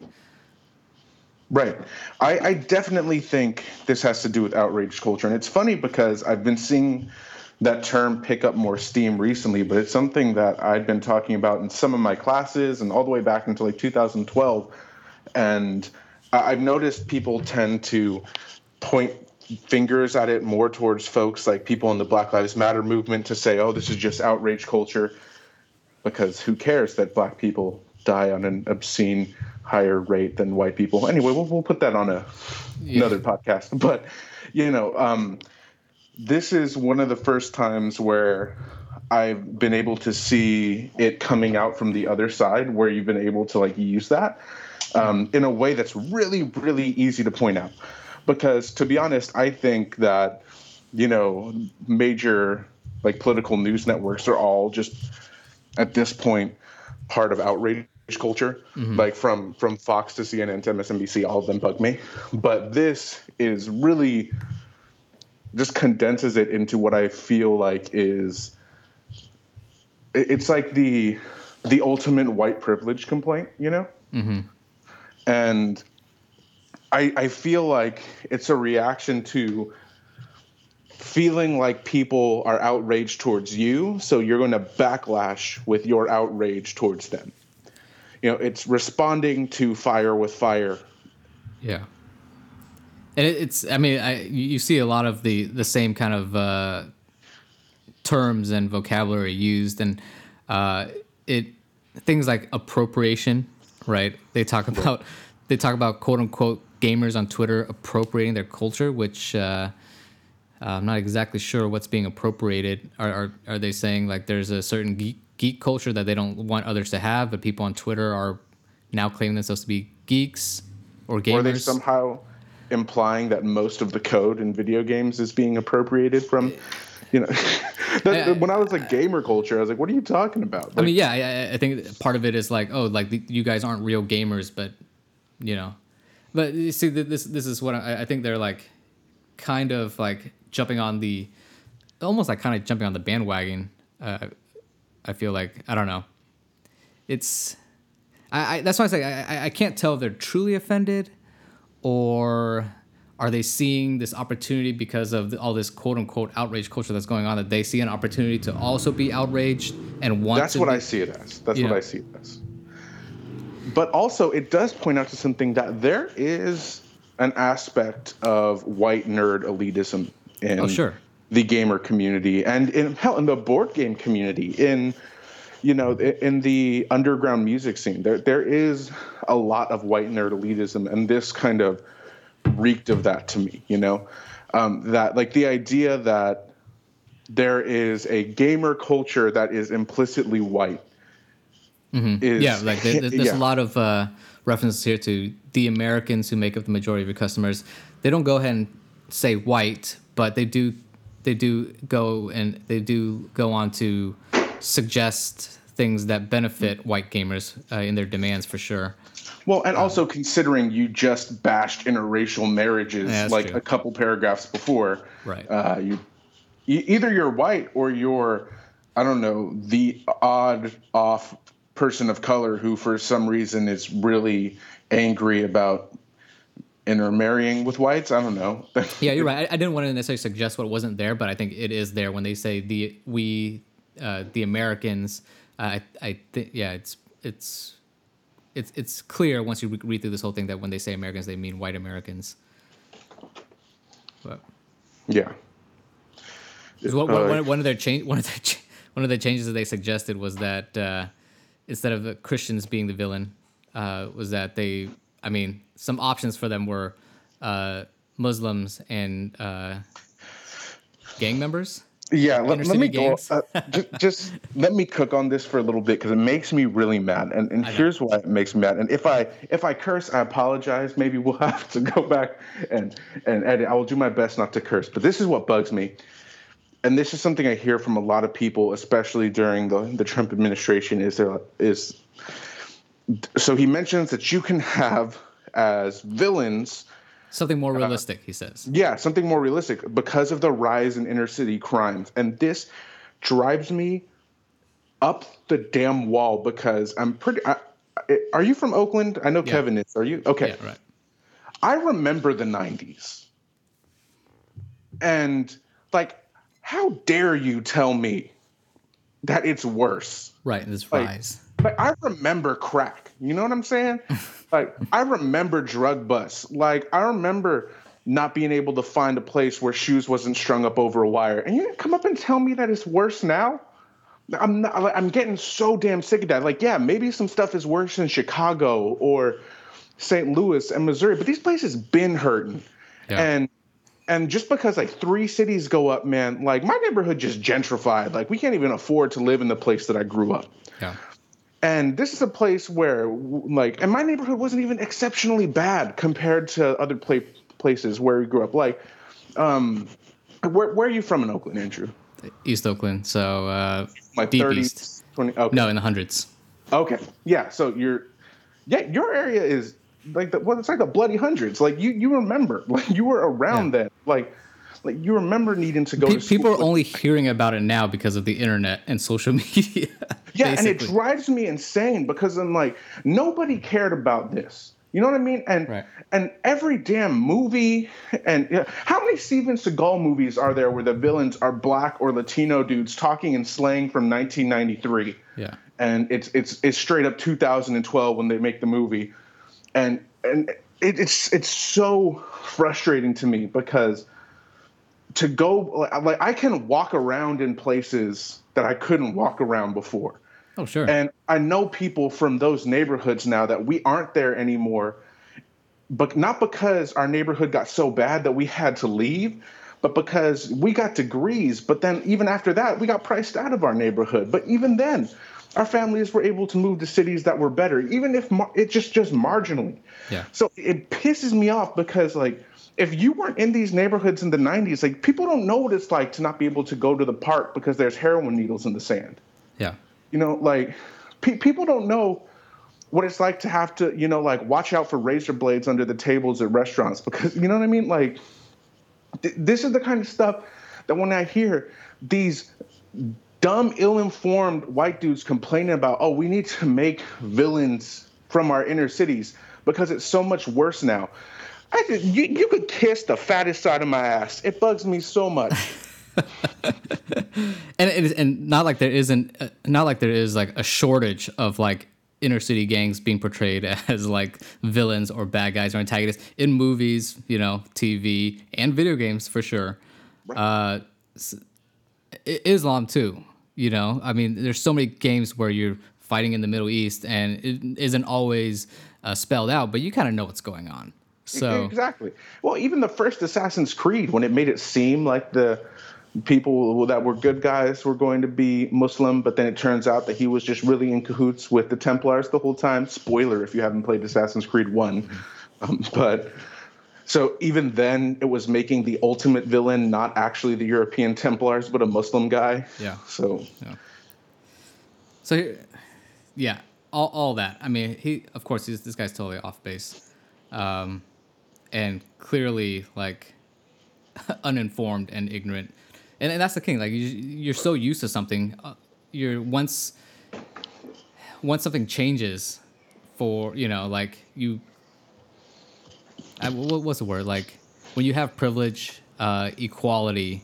Right. I, I definitely think this has to do with outrage culture, and it's funny because I've been seeing that term pick up more steam recently, but it's something that I'd been talking about in some of my classes and all the way back until like 2012. And I've noticed people tend to point fingers at it more towards folks like people in the Black Lives Matter movement to say, oh, this is just outrage culture because who cares that black people die on an obscene higher rate than white people? Anyway, we'll, we'll put that on a, yeah. another podcast. But, you know, um, this is one of the first times where I've been able to see it coming out from the other side where you've been able to like use that um, in a way that's really, really easy to point out. Because to be honest, I think that, you know, major like political news networks are all just at this point part of outrage culture mm-hmm. like from from fox to cnn to msnbc all of them bug me but this is really just condenses it into what i feel like is it's like the the ultimate white privilege complaint you know mm-hmm. and i i feel like it's a reaction to feeling like people are outraged towards you, so you're going to backlash with your outrage towards them. You know, it's responding to fire with fire. Yeah. And it's, I mean, I, you see a lot of the, the same kind of uh, terms and vocabulary used, and uh, it things like appropriation, right? They talk about they talk about quote unquote gamers on Twitter appropriating their culture, which uh, uh, I'm not exactly sure what's being appropriated. Are, are, are they saying like there's a certain geek, geek culture that they don't want others to have, but people on Twitter are now claiming themselves to be geeks or gamers? Or are they somehow implying that most of the code in video games is being appropriated from, you know? that, I, when I was like gamer culture, I was like, "What are you talking about?" Like, I mean, yeah, I, I, think part of it is like, oh, like the, you guys aren't real gamers, but you know, but you see, this this is what I, I think they're like, kind of like jumping on the, almost like kind of jumping on the bandwagon. Uh, I feel like I don't know. It's, I, I that's why I say I, I can't tell if they're truly offended, or are they seeing this opportunity because of all this quote unquote outrage culture that's going on that they see an opportunity to also be outraged and want that's what be, i see it as that's what know. i see it as but also it does point out to something that there is an aspect of white nerd elitism in oh, sure. the gamer community and in hell in the board game community in you know in the underground music scene there there is a lot of white nerd elitism and this kind of reeked of that to me. You know, um, that like the idea that there is a gamer culture that is implicitly white. Mm-hmm. Is, yeah, like there, there's yeah. a lot of uh, references here to the Americans who make up the majority of your customers. They don't go ahead and say white, but they do they do go and they do go on to suggest things that benefit white gamers uh, in their demands for sure. Well, and um, also considering you just bashed interracial marriages yeah, like true. a couple paragraphs before, right? Uh, you, either you're white or you're, I don't know, the odd off person of color who, for some reason, is really angry about intermarrying with whites. I don't know. yeah, you're right. I, I, didn't want to necessarily suggest what wasn't there, but I think it is there when they say the we, uh, the Americans. Uh, I I think yeah, it's it's it's it's clear once you read through this whole thing that when they say Americans, they mean white Americans. But yeah, what, uh, one, one, of their change one of the one of the changes that they suggested was that uh, instead of Christians being the villain, uh, was that they I mean some options for them were uh, Muslims and uh, gang members? Yeah let, let me go uh, just, just, let me cook on this for a little bit because it makes me really mad and, and here's why it makes me mad and if i if i curse i apologize. Maybe we'll have to go back and and edit. I will do my best not to curse but this is what bugs me and this is something i hear from a lot of people especially during the, the trump administration is there is so he mentions that you can have as villains Something more uh, realistic, uh, he says. Yeah, something more realistic because of the rise in inner city crimes. And this drives me up the damn wall because I'm pretty. I, are you from Oakland? I know yeah. Kevin is. Are you? Okay. Yeah, right. I remember the 90s. And, like, how dare you tell me that it's worse? Right, this like, rise. Like, I remember crack. You know what I'm saying? like I remember drug busts. Like I remember not being able to find a place where shoes wasn't strung up over a wire. And you come up and tell me that it's worse now? I'm not, I'm getting so damn sick of that. Like, yeah, maybe some stuff is worse in Chicago or St. Louis and Missouri, but these places been hurting. Yeah. And and just because like three cities go up, man, like my neighborhood just gentrified. Like we can't even afford to live in the place that I grew up. Yeah. And this is a place where, like, and my neighborhood wasn't even exceptionally bad compared to other play, places where we grew up. Like, um, where, where are you from in Oakland, Andrew? East Oakland. So, uh, like deep 30s, east. 20, okay. No, in the hundreds. Okay. Yeah. So you're, yeah, your area is like the, well, it's like the bloody hundreds. Like you, you remember, like you were around yeah. then. Like, like you remember needing to go Pe- to people are only hearing about it now because of the internet and social media yeah basically. and it drives me insane because i'm like nobody cared about this you know what I mean? And right. and every damn movie and you know, how many Steven Seagal movies are there where the villains are black or Latino dudes talking in slang from 1993? Yeah. And it's it's it's straight up 2012 when they make the movie, and and it, it's it's so frustrating to me because to go like I can walk around in places that I couldn't walk around before. Oh, sure. And I know people from those neighborhoods now that we aren't there anymore, but not because our neighborhood got so bad that we had to leave, but because we got degrees. But then even after that, we got priced out of our neighborhood. But even then, our families were able to move to cities that were better, even if mar- it just just marginally. Yeah. So it pisses me off because like if you weren't in these neighborhoods in the 90s, like people don't know what it's like to not be able to go to the park because there's heroin needles in the sand. Yeah. You know, like pe- people don't know what it's like to have to, you know, like watch out for razor blades under the tables at restaurants because, you know what I mean? Like, th- this is the kind of stuff that when I hear these dumb, ill informed white dudes complaining about, oh, we need to make villains from our inner cities because it's so much worse now. I just, you, you could kiss the fattest side of my ass. It bugs me so much. and it is, and not like there isn't uh, not like there is like a shortage of like inner city gangs being portrayed as like villains or bad guys or antagonists in movies, you know, TV and video games for sure. Right. Uh, Islam too, you know. I mean, there's so many games where you're fighting in the Middle East and it isn't always uh, spelled out, but you kind of know what's going on. So exactly. Well, even the first Assassin's Creed, when it made it seem like the people that were good guys were going to be Muslim, but then it turns out that he was just really in cahoots with the Templars the whole time. Spoiler if you haven't played Assassin's Creed 1. Um, but so even then, it was making the ultimate villain not actually the European Templars, but a Muslim guy. Yeah. So. Yeah. So, yeah, all, all that. I mean, he of course he's, this guy's totally off base, um, and clearly like uninformed and ignorant and, and that's the thing. Like you, you're so used to something, uh, you're once once something changes for you know like you. I, what, what's the word like when you have privilege, uh, equality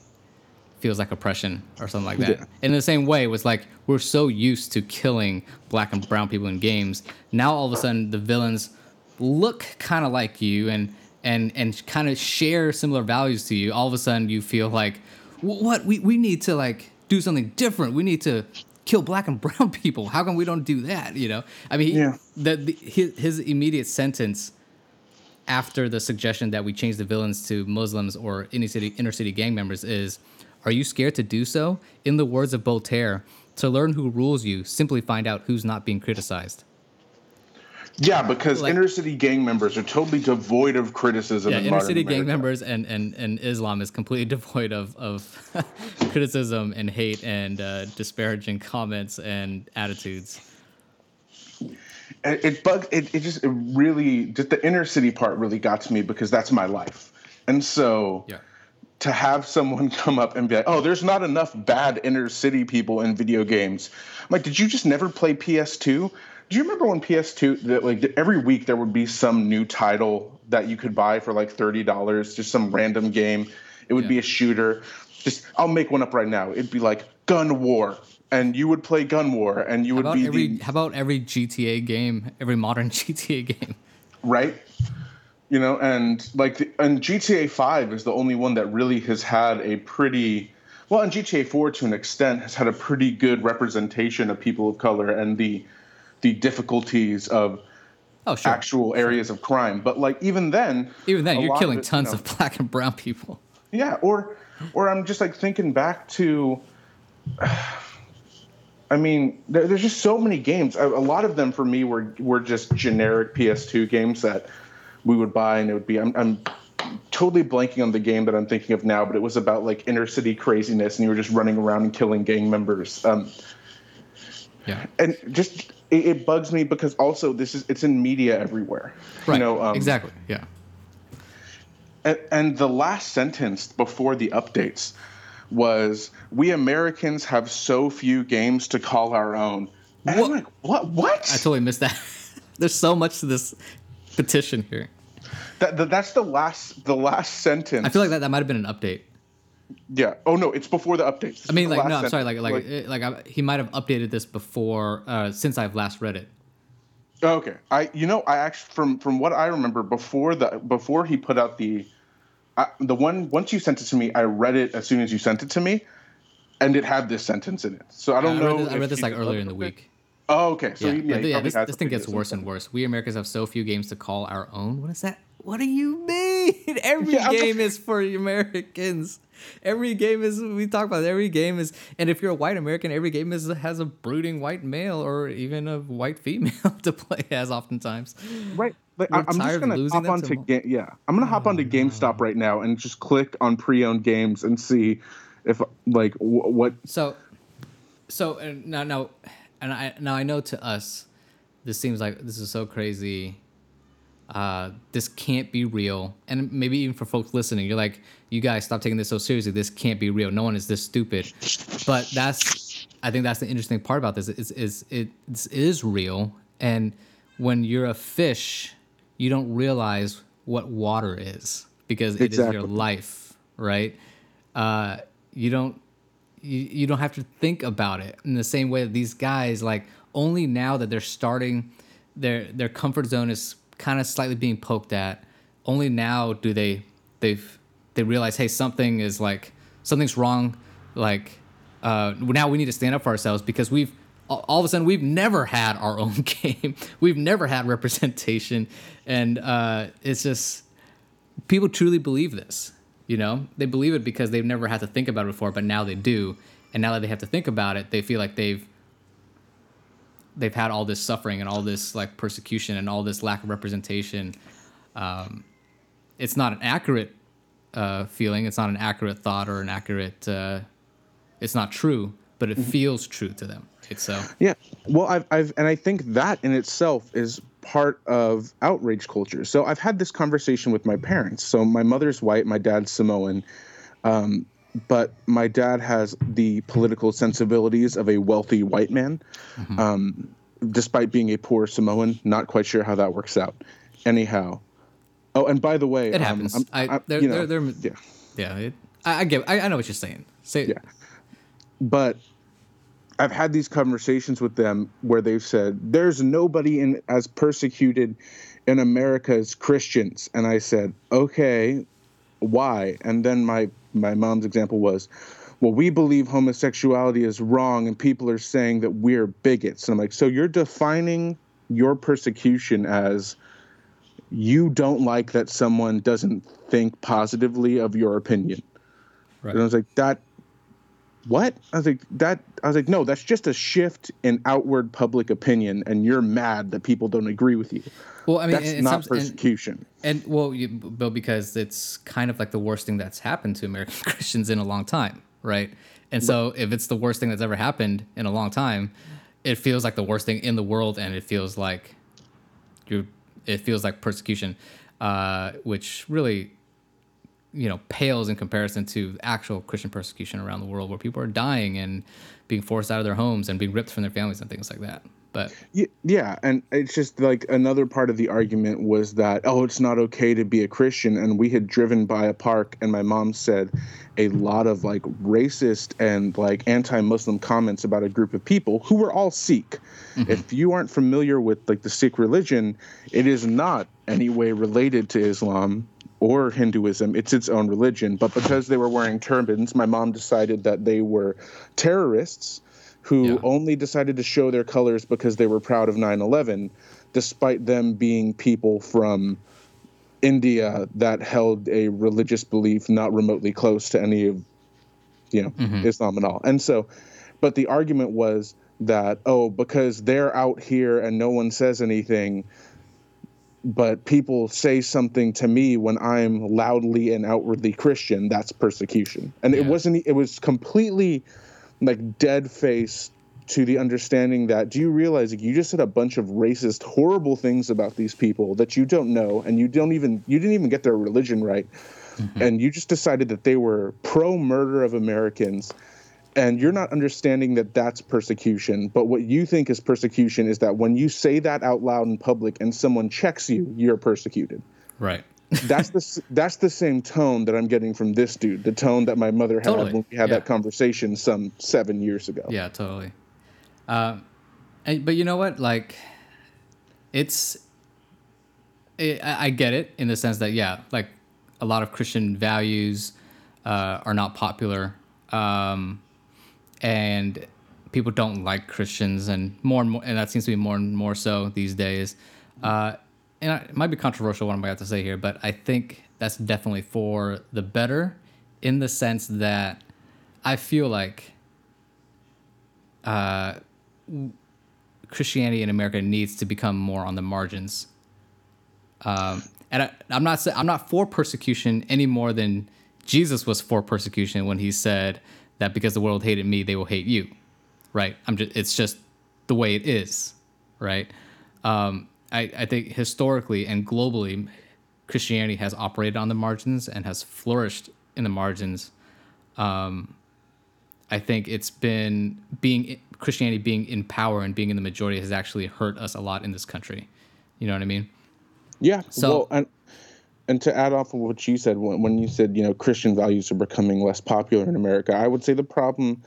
feels like oppression or something like that. Yeah. In the same way, it was like we're so used to killing black and brown people in games. Now all of a sudden the villains look kind of like you and and and kind of share similar values to you. All of a sudden you feel like what we we need to like do something different. We need to kill black and brown people. How come we don't do that? You know, I mean, yeah. the, the his, his immediate sentence after the suggestion that we change the villains to Muslims or inner city inner city gang members is, are you scared to do so? In the words of Voltaire, to learn who rules you, simply find out who's not being criticized. Yeah, because like, inner city gang members are totally devoid of criticism. Yeah, in inner city America. gang members and, and, and Islam is completely devoid of, of criticism and hate and uh, disparaging comments and attitudes. It, it bugged. It, it just it really just the inner city part really got to me because that's my life, and so yeah. to have someone come up and be like, "Oh, there's not enough bad inner city people in video games." I'm like, did you just never play PS2? Do you remember when PS2 that like every week there would be some new title that you could buy for like thirty dollars, just some random game. It would yeah. be a shooter. Just I'll make one up right now. It'd be like Gun War, and you would play Gun War, and you how would be every, the, how about every GTA game, every modern GTA game, right? You know, and like the, and GTA Five is the only one that really has had a pretty well, and GTA Four to an extent has had a pretty good representation of people of color and the the difficulties of oh, sure. actual areas of crime. But like even then, even then, you're killing of it, tons you know, of black and brown people. Yeah, or or I'm just like thinking back to. I mean, there, there's just so many games. A, a, lot of them for me were were just generic PS2 games that we would buy, and it would be. I'm, I'm totally blanking on the game that I'm thinking of now, but it was about like inner city craziness, and you were just running around and killing gang members. Um, yeah, and just it, it, bugs me because also this is it's in media everywhere. Right. You know, um, exactly. Yeah. And, and the last sentence before the updates was, "We Americans have so few games to call our own." And what? Like, what? What? I totally missed that. There's so much to this petition here. That, that, that's the last the last sentence. I feel like that, that might have been an update. Yeah. Oh no, it's before the updates. I mean, like, no, I'm sorry. Like, like, like, it, like I, he might have updated this before, uh, since I've last read it. Okay. I, you know, I actually, from from what I remember, before the before he put out the, I, the one once you sent it to me, I read it as soon as you sent it to me, and it had this sentence in it. So I don't I know. This, I read this like earlier in the week. Oh, okay. So yeah, he, yeah, yeah this, this thing gets worse and worse. We Americans have so few games to call our own. What is that? What do you mean? Every yeah, game is for Americans. Every game is we talk about. It, every game is, and if you're a white American, every game is has a brooding white male or even a white female to play as oftentimes. Right. like, I, am just gonna hop on to... Ga- yeah, I'm gonna hop onto GameStop right now and just click on pre-owned games and see if like w- what. So, so uh, now now, and I now I know to us, this seems like this is so crazy. Uh, this can't be real, and maybe even for folks listening, you're like, you guys stop taking this so seriously. This can't be real. No one is this stupid. But that's, I think that's the interesting part about this is is it is real, and when you're a fish, you don't realize what water is because it exactly. is your life, right? Uh, you don't you, you don't have to think about it in the same way that these guys like only now that they're starting their their comfort zone is kind of slightly being poked at only now do they they've they realize hey something is like something's wrong like uh, now we need to stand up for ourselves because we've all of a sudden we've never had our own game. We've never had representation. And uh, it's just people truly believe this you know? They believe it because they've never had to think about it before but now they do. And now that they have to think about it they feel like they've they've had all this suffering and all this like persecution and all this lack of representation. Um, it's not an accurate uh, feeling it's not an accurate thought or an accurate uh, it's not true but it mm-hmm. feels true to them so. Yeah. Well, I've, I've, and I think that in itself is part of outrage culture. So I've had this conversation with my parents. So my mother's white, my dad's Samoan. Um, but my dad has the political sensibilities of a wealthy white man, mm-hmm. um, despite being a poor Samoan. Not quite sure how that works out. Anyhow, oh, and by the way, it um, happens. I'm, I'm, I, they're, you know, they're, they're, yeah, yeah. It, I, I get. I, I know what you're saying. Say, yeah. But I've had these conversations with them where they've said there's nobody in as persecuted in America as Christians, and I said, okay, why? And then my my mom's example was, well, we believe homosexuality is wrong, and people are saying that we're bigots. And I'm like, so you're defining your persecution as you don't like that someone doesn't think positively of your opinion. Right. And I was like, that what? I was like, that. I was like, no, that's just a shift in outward public opinion, and you're mad that people don't agree with you. Well, I mean, that's not some, persecution. And, and well, you, Bill, because it's kind of like the worst thing that's happened to American Christians in a long time, right? And so, if it's the worst thing that's ever happened in a long time, it feels like the worst thing in the world, and it feels like you. It feels like persecution, uh, which really you know pales in comparison to actual Christian persecution around the world, where people are dying and being forced out of their homes and being ripped from their families and things like that. But yeah, and it's just like another part of the argument was that oh, it's not okay to be a Christian, and we had driven by a park, and my mom said a lot of like racist and like anti-Muslim comments about a group of people who were all Sikh. Mm-hmm. If you aren't familiar with like the Sikh religion, it is not any way related to Islam or Hinduism. It's its own religion. But because they were wearing turbans, my mom decided that they were terrorists who yeah. only decided to show their colors because they were proud of 9 11, despite them being people from India that held a religious belief not remotely close to any of you know mm-hmm. Islam at all. And so but the argument was that oh because they're out here and no one says anything but people say something to me when I'm loudly and outwardly Christian, that's persecution. And yeah. it wasn't, it was completely like dead face to the understanding that do you realize like, you just said a bunch of racist, horrible things about these people that you don't know and you don't even, you didn't even get their religion right. Mm-hmm. And you just decided that they were pro murder of Americans and you're not understanding that that's persecution but what you think is persecution is that when you say that out loud in public and someone checks you you're persecuted right that's the that's the same tone that i'm getting from this dude the tone that my mother had totally. when we had yeah. that conversation some seven years ago yeah totally um, and, but you know what like it's it, I, I get it in the sense that yeah like a lot of christian values uh, are not popular um, and people don't like Christians, and more and more, and that seems to be more and more so these days. Uh, and it might be controversial what I'm about to say here, but I think that's definitely for the better, in the sense that I feel like uh, Christianity in America needs to become more on the margins Um, and I, I'm not I'm not for persecution any more than Jesus was for persecution when he said that because the world hated me, they will hate you. Right? I'm just it's just the way it is. Right? Um, I, I think historically and globally, Christianity has operated on the margins and has flourished in the margins. Um, I think it's been being Christianity being in power and being in the majority has actually hurt us a lot in this country. You know what I mean? Yeah. So- well, and and to add off of what you said when, when you said you know Christian values are becoming less popular in America, I would say the problem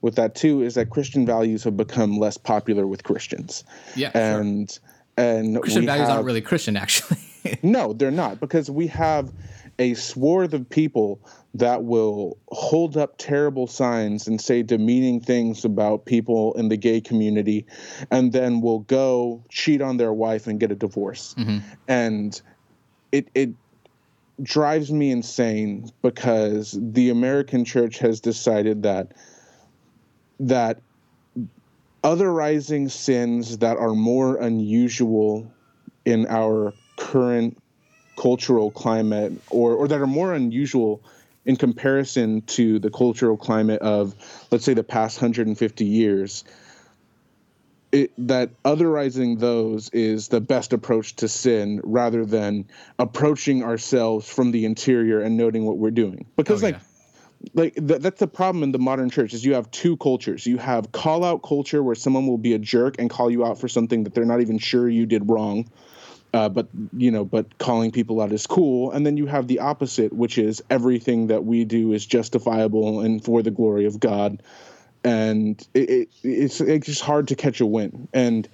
with that too is that Christian values have become less popular with Christians. Yeah, sure. And Christian values have- aren't really Christian, actually. No, they're not because we have a swath of people that will hold up terrible signs and say demeaning things about people in the gay community and then will go cheat on their wife and get a divorce. Mm-hmm. And it it drives me insane because the American church has decided that that otherizing sins that are more unusual in our current cultural climate or, or that are more unusual in comparison to the cultural climate of let's say the past 150 years it, that otherizing those is the best approach to sin rather than approaching ourselves from the interior and noting what we're doing because Oh, like yeah. Like th- that's the problem in the modern church is you have two cultures. You have call out culture where someone will be a jerk and call you out for something that they're not even sure you did wrong uh, but you know but calling people out is cool. And then you have the opposite which is everything that we do is justifiable and for the glory of god. And it, it, it's it's just hard to catch a win. And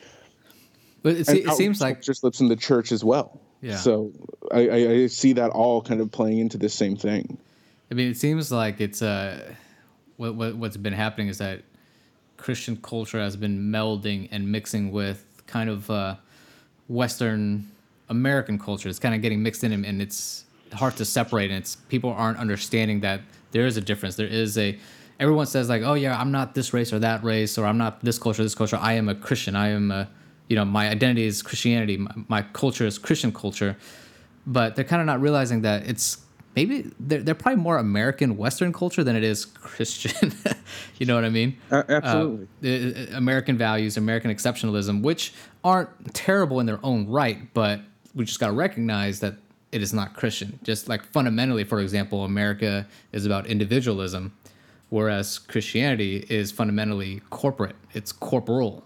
but it, and it seems like culture slips in the church as well. Yeah. so I, I, I see that all kind of playing into the same thing I mean, it seems like it's uh, what, what what's been happening is that Christian culture has been melding and mixing with kind of uh, Western American culture. It's kind of getting mixed in, and- it's hard to separate. And it's people aren't understanding that there is a difference. There is a everyone says like, oh yeah, I'm not this race or that race, or I'm not this culture, this culture. I am a Christian. I am a you know my identity is Christianity. My, my culture is Christian culture but they're kind of not realizing that it's maybe they're, they're probably more American Western culture than it is Christian. you know what I mean? Uh, absolutely. Uh, American values, American exceptionalism, which aren't terrible in their own right, but we just got to recognize that it is not Christian. Just like fundamentally, for example, America is about individualism, whereas Christianity is fundamentally corporate. It's corporal,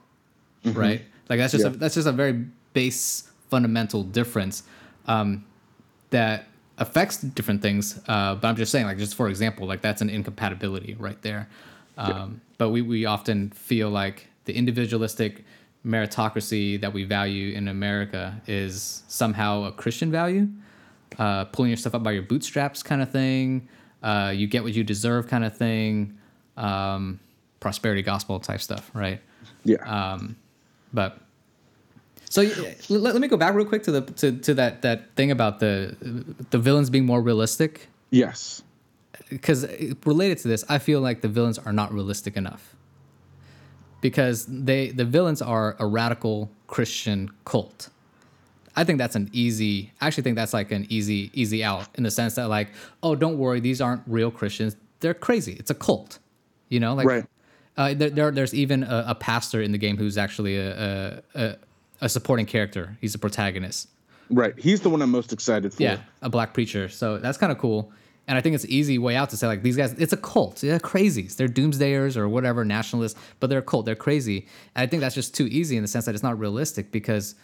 right? Like that's just a, that's just a very base fundamental difference um, that affects different things. Uh, but I'm just saying, like just for example, like that's an incompatibility right there. Um, But we we often feel like the individualistic meritocracy that we value in America is somehow a Christian value, uh, pulling yourself up by your bootstraps kind of thing. Uh, you get what you deserve kind of thing. Um, prosperity gospel type stuff, right? yeah But so let, let me go back real quick to the to, to that that thing about the the villains being more realistic yes because related to this, I feel like the villains are not realistic enough because they the villains are a radical Christian cult. I think that's an easy. I actually think that's like an easy easy out in the sense that like, oh, don't worry, these aren't real Christians. They're crazy. It's a cult. You know, like Right. uh, there, there there's even a, a pastor in the game who's actually a, a a supporting character. He's a protagonist. right he's the one i'm most excited for Yeah, a black preacher. So that's kind of cool. And I think it's an easy way out to say like these guys, it's a cult. They're crazies. They're doomsdayers or whatever, nationalists, but they're a cult. They're crazy. And I think that's just too easy in the sense that it's not realistic because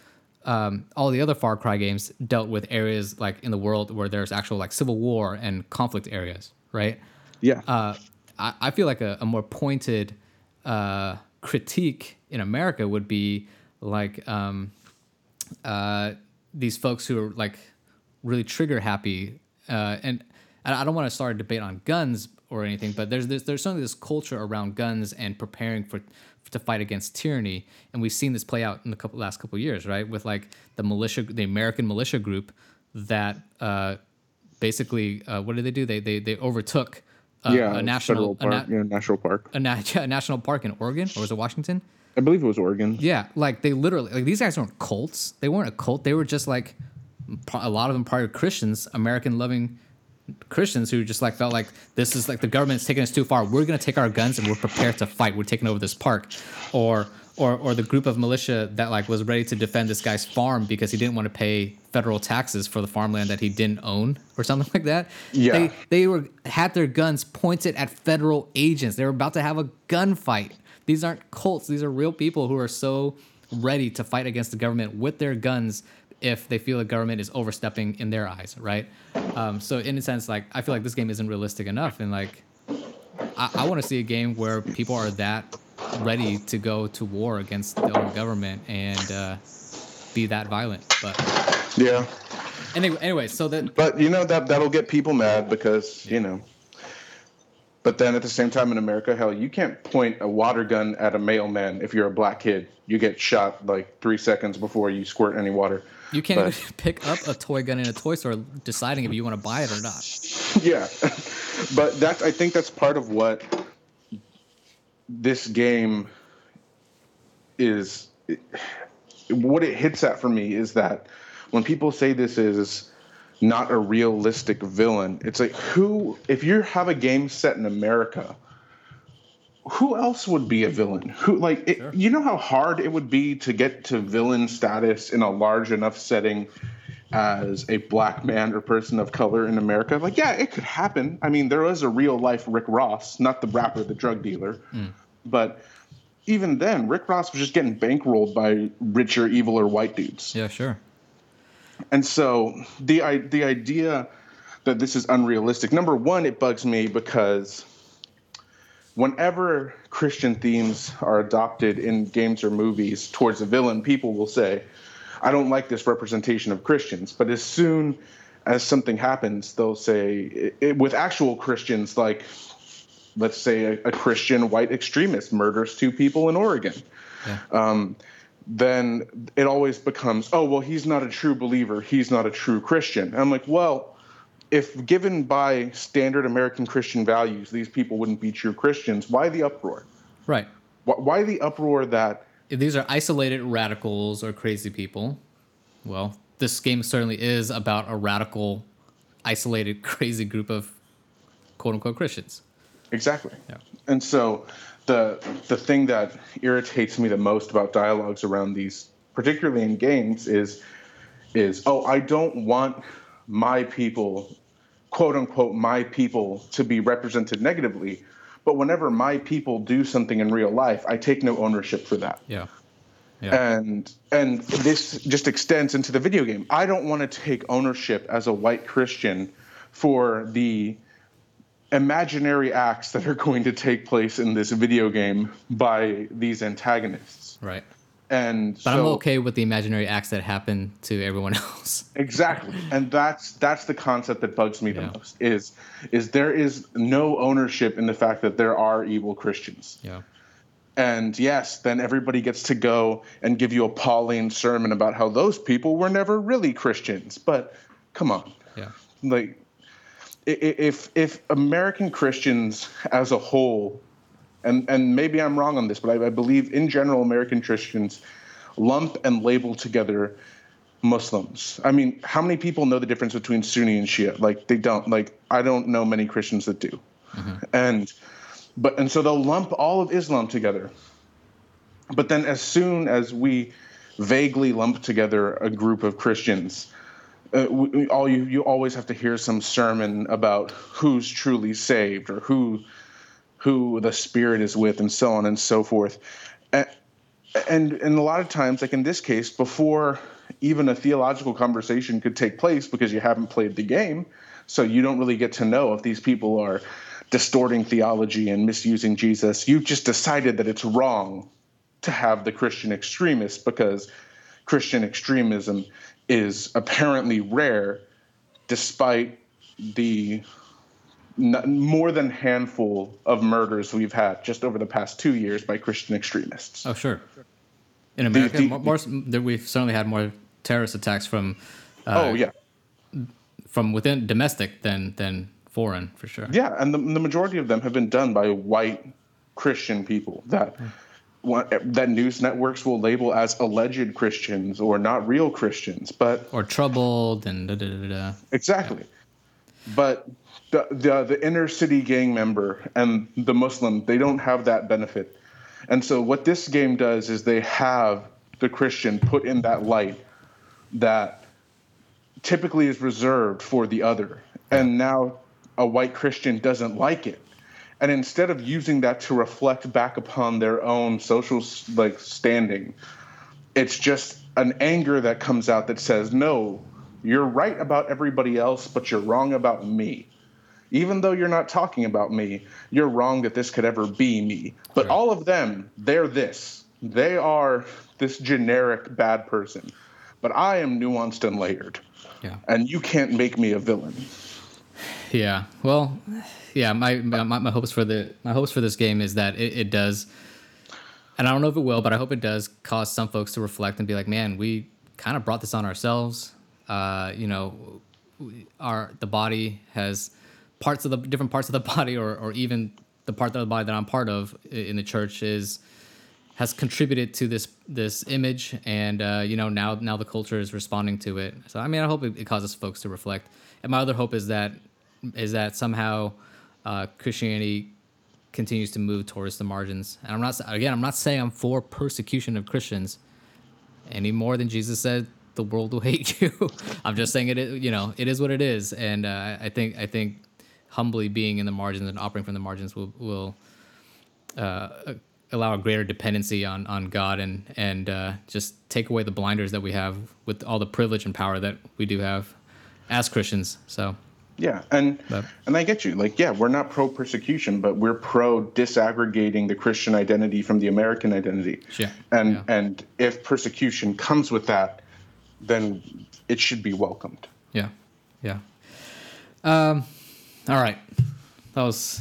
um, all the other Far Cry games dealt with areas like in the world where there's actual like civil war and conflict areas, right? yeah uh, I, I feel like a, a more pointed uh, critique in America would be like um, uh, these folks who are like really trigger happy, uh, and and I don't want to start a debate on guns or anything, but there's there's, there's certainly this culture around guns and preparing for to fight against tyranny, and we've seen this play out in the couple last couple of years, right? With like the militia, the American militia group that uh, basically uh, what did they do? They they they overtook. Uh, yeah a national federal a, na- yeah, national park a, na- a national park in Oregon or was it Washington? I believe it was oregon Yeah, like they literally like these guys weren't cults. They weren't a cult. They were just like a lot of them probably Christians, American loving Christians who just like felt like this is like the government's taking us too far. We're gonna take our guns and we're prepared to fight. We're taking over this park, or or or the group of militia that like was ready to defend this guy's farm because he didn't want to pay federal taxes for the farmland that he didn't own or something like that. Yeah. They they were had their guns pointed at federal agents. They were about to have a gunfight. These aren't cults. These are real people who are so ready to fight against the government with their guns if they feel the government is overstepping in their eyes, right? Um, so in a sense, like I feel like this game isn't realistic enough, and like I, I want to see a game where people are that ready to go to war against the own government and uh, be that violent. But Yeah. anyway, anyway, so that But you know that that'll get people mad because you know. But then at the same time in America, hell, you can't point a water gun at a mailman if you're a black kid. You get shot like three seconds before you squirt any water. you can't But- even pick up a toy gun in a toy store, deciding if you want to buy it or not. yeah, but that's I think that's part of what this game is. What it hits at for me is that when people say this is not a realistic villain, it's like who if you have a game set in America, who else would be a villain? Who like it, you know how hard it would be to get to villain status in a large enough setting as a black man or person of color in America? Like, yeah, it could happen. I mean, there was a real life Rick Ross, not the rapper, the drug dealer, hmm. but even then, Rick Ross was just getting bankrolled by richer, eviler white dudes. Yeah, sure. And so the i- the idea that this is unrealistic. Number one, it bugs me because whenever Christian themes are adopted in games or movies towards a villain, people will say, "I don't like this representation of Christians." But as soon as something happens, they'll say, i- i- with actual Christians, like let's say a, a Christian white extremist murders two people in Oregon um, then it always becomes, oh, well, he's not a true believer. He's not a true Christian. And I'm like, well, if given by standard American Christian values, these people wouldn't be true Christians, why the uproar? Right. Why, why the uproar that, If these are isolated radicals or crazy people, well, this game certainly is about a radical, isolated, crazy group of quote unquote Christians. exactly. Yeah. And so the the thing that irritates me the most about dialogues around these, particularly in games, is is oh I don't want my people, quote unquote my people, to be represented negatively. But whenever my people do something in real life, I take no ownership for that. Yeah. Yeah. And and this just extends into the video game. I don't want to take ownership as a white Christian for the imaginary acts that are going to take place in this video game by these antagonists. right. And But so, I'm okay with the imaginary acts that happen to everyone else. Exactly, and that's that's the concept that bugs me the Yeah. most. Is is there is no ownership in the fact that there are evil Christians. Yeah. And yes, then everybody gets to go and give you a Pauline sermon about how those people were never really Christians. But come on, Yeah. like if if American Christians as a whole, and and maybe I'm wrong on this, but I, I believe in general American Christians lump and label together Muslims. I mean, how many people know the difference between Sunni and Shia? Like they don't. Like I don't know many Christians that do. Mm-hmm. And but and so they'll lump all of Islam together. But then as soon as we vaguely lump together a group of Christians, uh, we, all you you always have to hear some sermon about who's truly saved or who who the spirit is with and so on and so forth. And, and and a lot of times like in this case before even a theological conversation could take place because you haven't played the game so you don't really get to know if these people are distorting theology and misusing jesus you've just decided that it's wrong to have the christian extremists because christian extremism is apparently rare despite the n- more than handful of murders we've had just over the past two years by christian extremists Oh, sure. In America, the- more, more, there- we've certainly had more terrorist attacks from uh, oh yeah from within domestic than than foreign for sure. Yeah, and the, the majority of them have been done by white Christian people that that news networks will label as alleged Christians or not real Christians, but or troubled and da da da da. Exactly, yeah. but the, the the inner city gang member and the Muslim they don't have that benefit, and so what this game does is they have the Christian put in that light that typically is reserved for the other, and now a white Christian doesn't like it and instead of using that to reflect back upon their own social like standing it's just an anger that comes out that says no you're right about everybody else but you're wrong about me. Even though you're not talking about me you're wrong that this could ever be me. But right. all of them they're this. They are this generic bad person. But i am nuanced and layered. Yeah. and you can't make me a villain yeah well yeah, my, my, my hopes for the my hopes for this game is that it, it does, and I don't know if it will, but I hope it does cause some folks to reflect and be like, man, we kind of brought this on ourselves. Uh, you know, our the body has parts of the different parts of the body, or or even the part of the body that I'm part of in the church is has contributed to this this image, and uh, you know now now the culture is responding to it. So I mean, I hope it, it causes folks to reflect. And my other hope is that is that somehow uh, Christianity continues to move towards the margins. And I'm not again, I'm not saying I'm for persecution of Christians any more than Jesus said the world will hate you. I'm just saying it. You know, it is what it is, and uh, I think I think humbly being in the margins and operating from the margins will will uh, allow a greater dependency on on God and and uh, just take away the blinders that we have with all the privilege and power that we do have as Christians. So. Yeah, and but, and I get you. Like, yeah, we're not pro persecution, but we're pro disaggregating the Christian identity from the American identity. Yeah. And yeah. and if persecution comes with that, then it should be welcomed. Yeah. Yeah. Um. All right. That was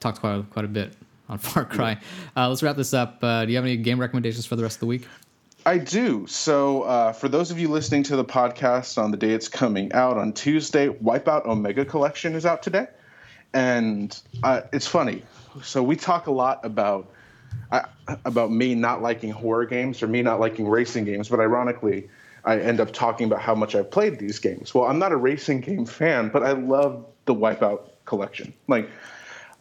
talked quite a, quite a bit on Far Cry. Uh, let's wrap this up. Uh, do you have any game recommendations for the rest of the week? I do. So, uh, for those of you listening to the podcast on the day it's coming out on Tuesday, Wipeout Omega Collection is out today, and uh, it's funny. So we talk a lot about uh, about me not liking horror games or me not liking racing games, but ironically, I end up talking about how much I've played these games. Well, I'm not a racing game fan, but I love the Wipeout collection. Like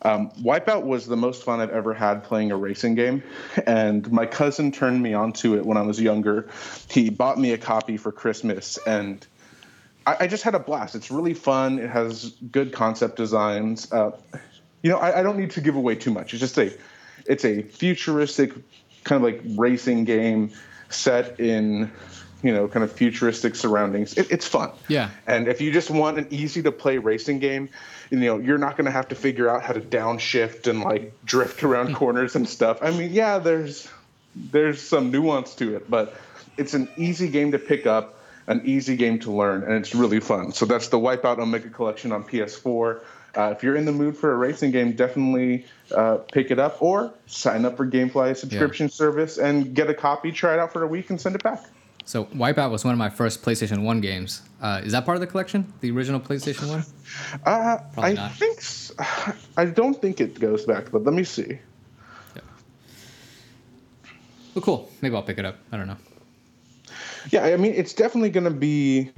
um, Wipeout was the most fun I've ever had playing a racing game, and my cousin turned me onto it when I was younger. He bought me a copy for Christmas, and I, I just had a blast. It's really fun. It has good concept designs. Uh, you know, I, I, don't need to give away too much. It's just a, it's a futuristic kind of like racing game set in you know kind of futuristic surroundings it, it's fun yeah and if you just want an easy to play racing game you know you're not going to have to figure out how to downshift and like drift around corners and stuff i mean yeah there's there's some nuance to it but it's an easy game to pick up an easy game to learn and it's really fun so that's the wipeout omega collection on ps4 uh, if you're in the mood for a racing game, definitely uh, pick it up or sign up for GameFly subscription yeah. service and get a copy, try it out for a week, and send it back. So Wipeout was one of my first PlayStation One games. Uh, is that part of the collection? The original PlayStation One? Uh, I not. think so. I don't think it goes back, but let me see. Yeah. Well, cool. Maybe I'll pick it up. I don't know. Yeah, I mean, it's definitely going to be,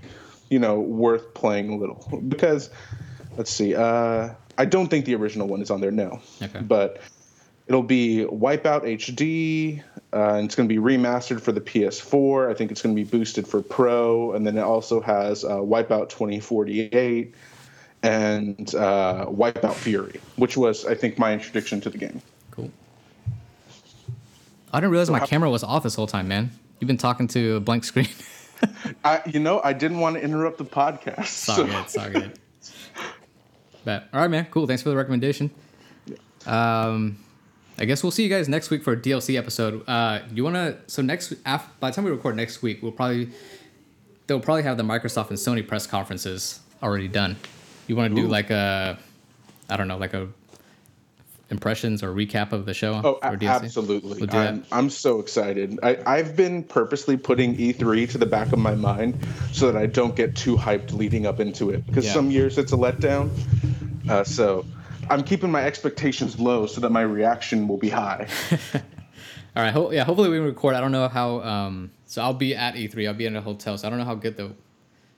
you know, worth playing a little because, let's see. Uh, I don't think the original one is on there. No. Okay. But it'll be Wipeout HD, uh, and it's going to be remastered for the PS4. I think it's going to be boosted for Pro, and then it also has uh, Wipeout 2048 and uh, Wipeout Fury, which was, I think, my introduction to the game. Cool. I didn't realize my camera was off this whole time, man. You've been talking to a blank screen. I, you know, I didn't want to interrupt the podcast. Sorry, so. sorry. good. But all right, man. Cool. Thanks for the recommendation. Um, I guess we'll see you guys next week for a DLC episode. Uh, you want to? So next, after, by the time we record next week, we'll probably they'll probably have the Microsoft and Sony press conferences already done. You want to do like a, I don't know, like a impressions or recap of the show? Oh, absolutely. We'll I'm, I'm so excited. I, I've been purposely putting E3 to the back of my mind so that I don't get too hyped leading up into it because yeah. some years it's a letdown. Uh, so I'm keeping my expectations low so that my reaction will be high. All right. Ho- yeah. Hopefully we can record. I don't know how. Um. So I'll be at E3. I'll be in a hotel. So I don't know how good the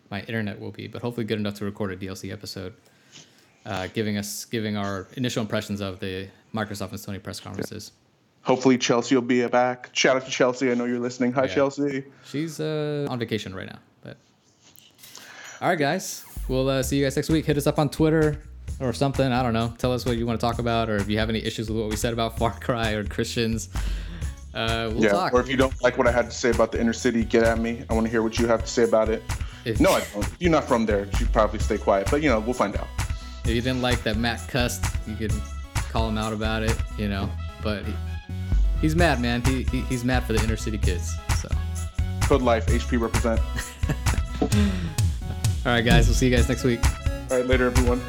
my internet will be, but hopefully good enough to record a DLC episode, uh, giving us giving our initial impressions of the Microsoft and Sony press conferences. Hopefully Chelsea will be back. Shout out to Chelsea. I know you're listening. Hi, Yeah. Chelsea. She's uh, on vacation right now, but all right, guys. We'll uh, see you guys next week. Hit us up on Twitter or something. I don't know. Tell us what you want to talk about, or if you have any issues with what we said about Far Cry or Christians. Uh, we'll yeah. talk. Or if you don't like what I had to say about the inner city, get at me. I want to hear what you have to say about it. If- No, I don't. You're not from there. You probably stay quiet, but you know, we'll find out. If you didn't like that Matt cussed, you could call him out about it, you know. But he, he's mad, man. He, he he's mad for the inner city kids. So, Code Life, HP represent. all right, guys. We'll see you guys next week. All right, later, everyone.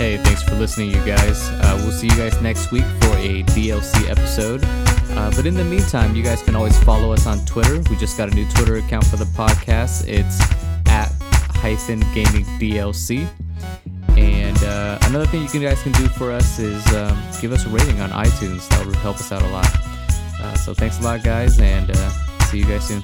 Hey, thanks for listening, you guys. Uh, we'll see you guys next week for a DLC episode. Uh, but in the meantime, you guys can always follow us on Twitter. We just got a new Twitter account for the podcast. It's at hyphen gaming DLC. And uh, another thing you guys can do for us is um, give us a rating on iTunes. That would help us out a lot. Uh, so thanks a lot, guys, and uh, see you guys soon.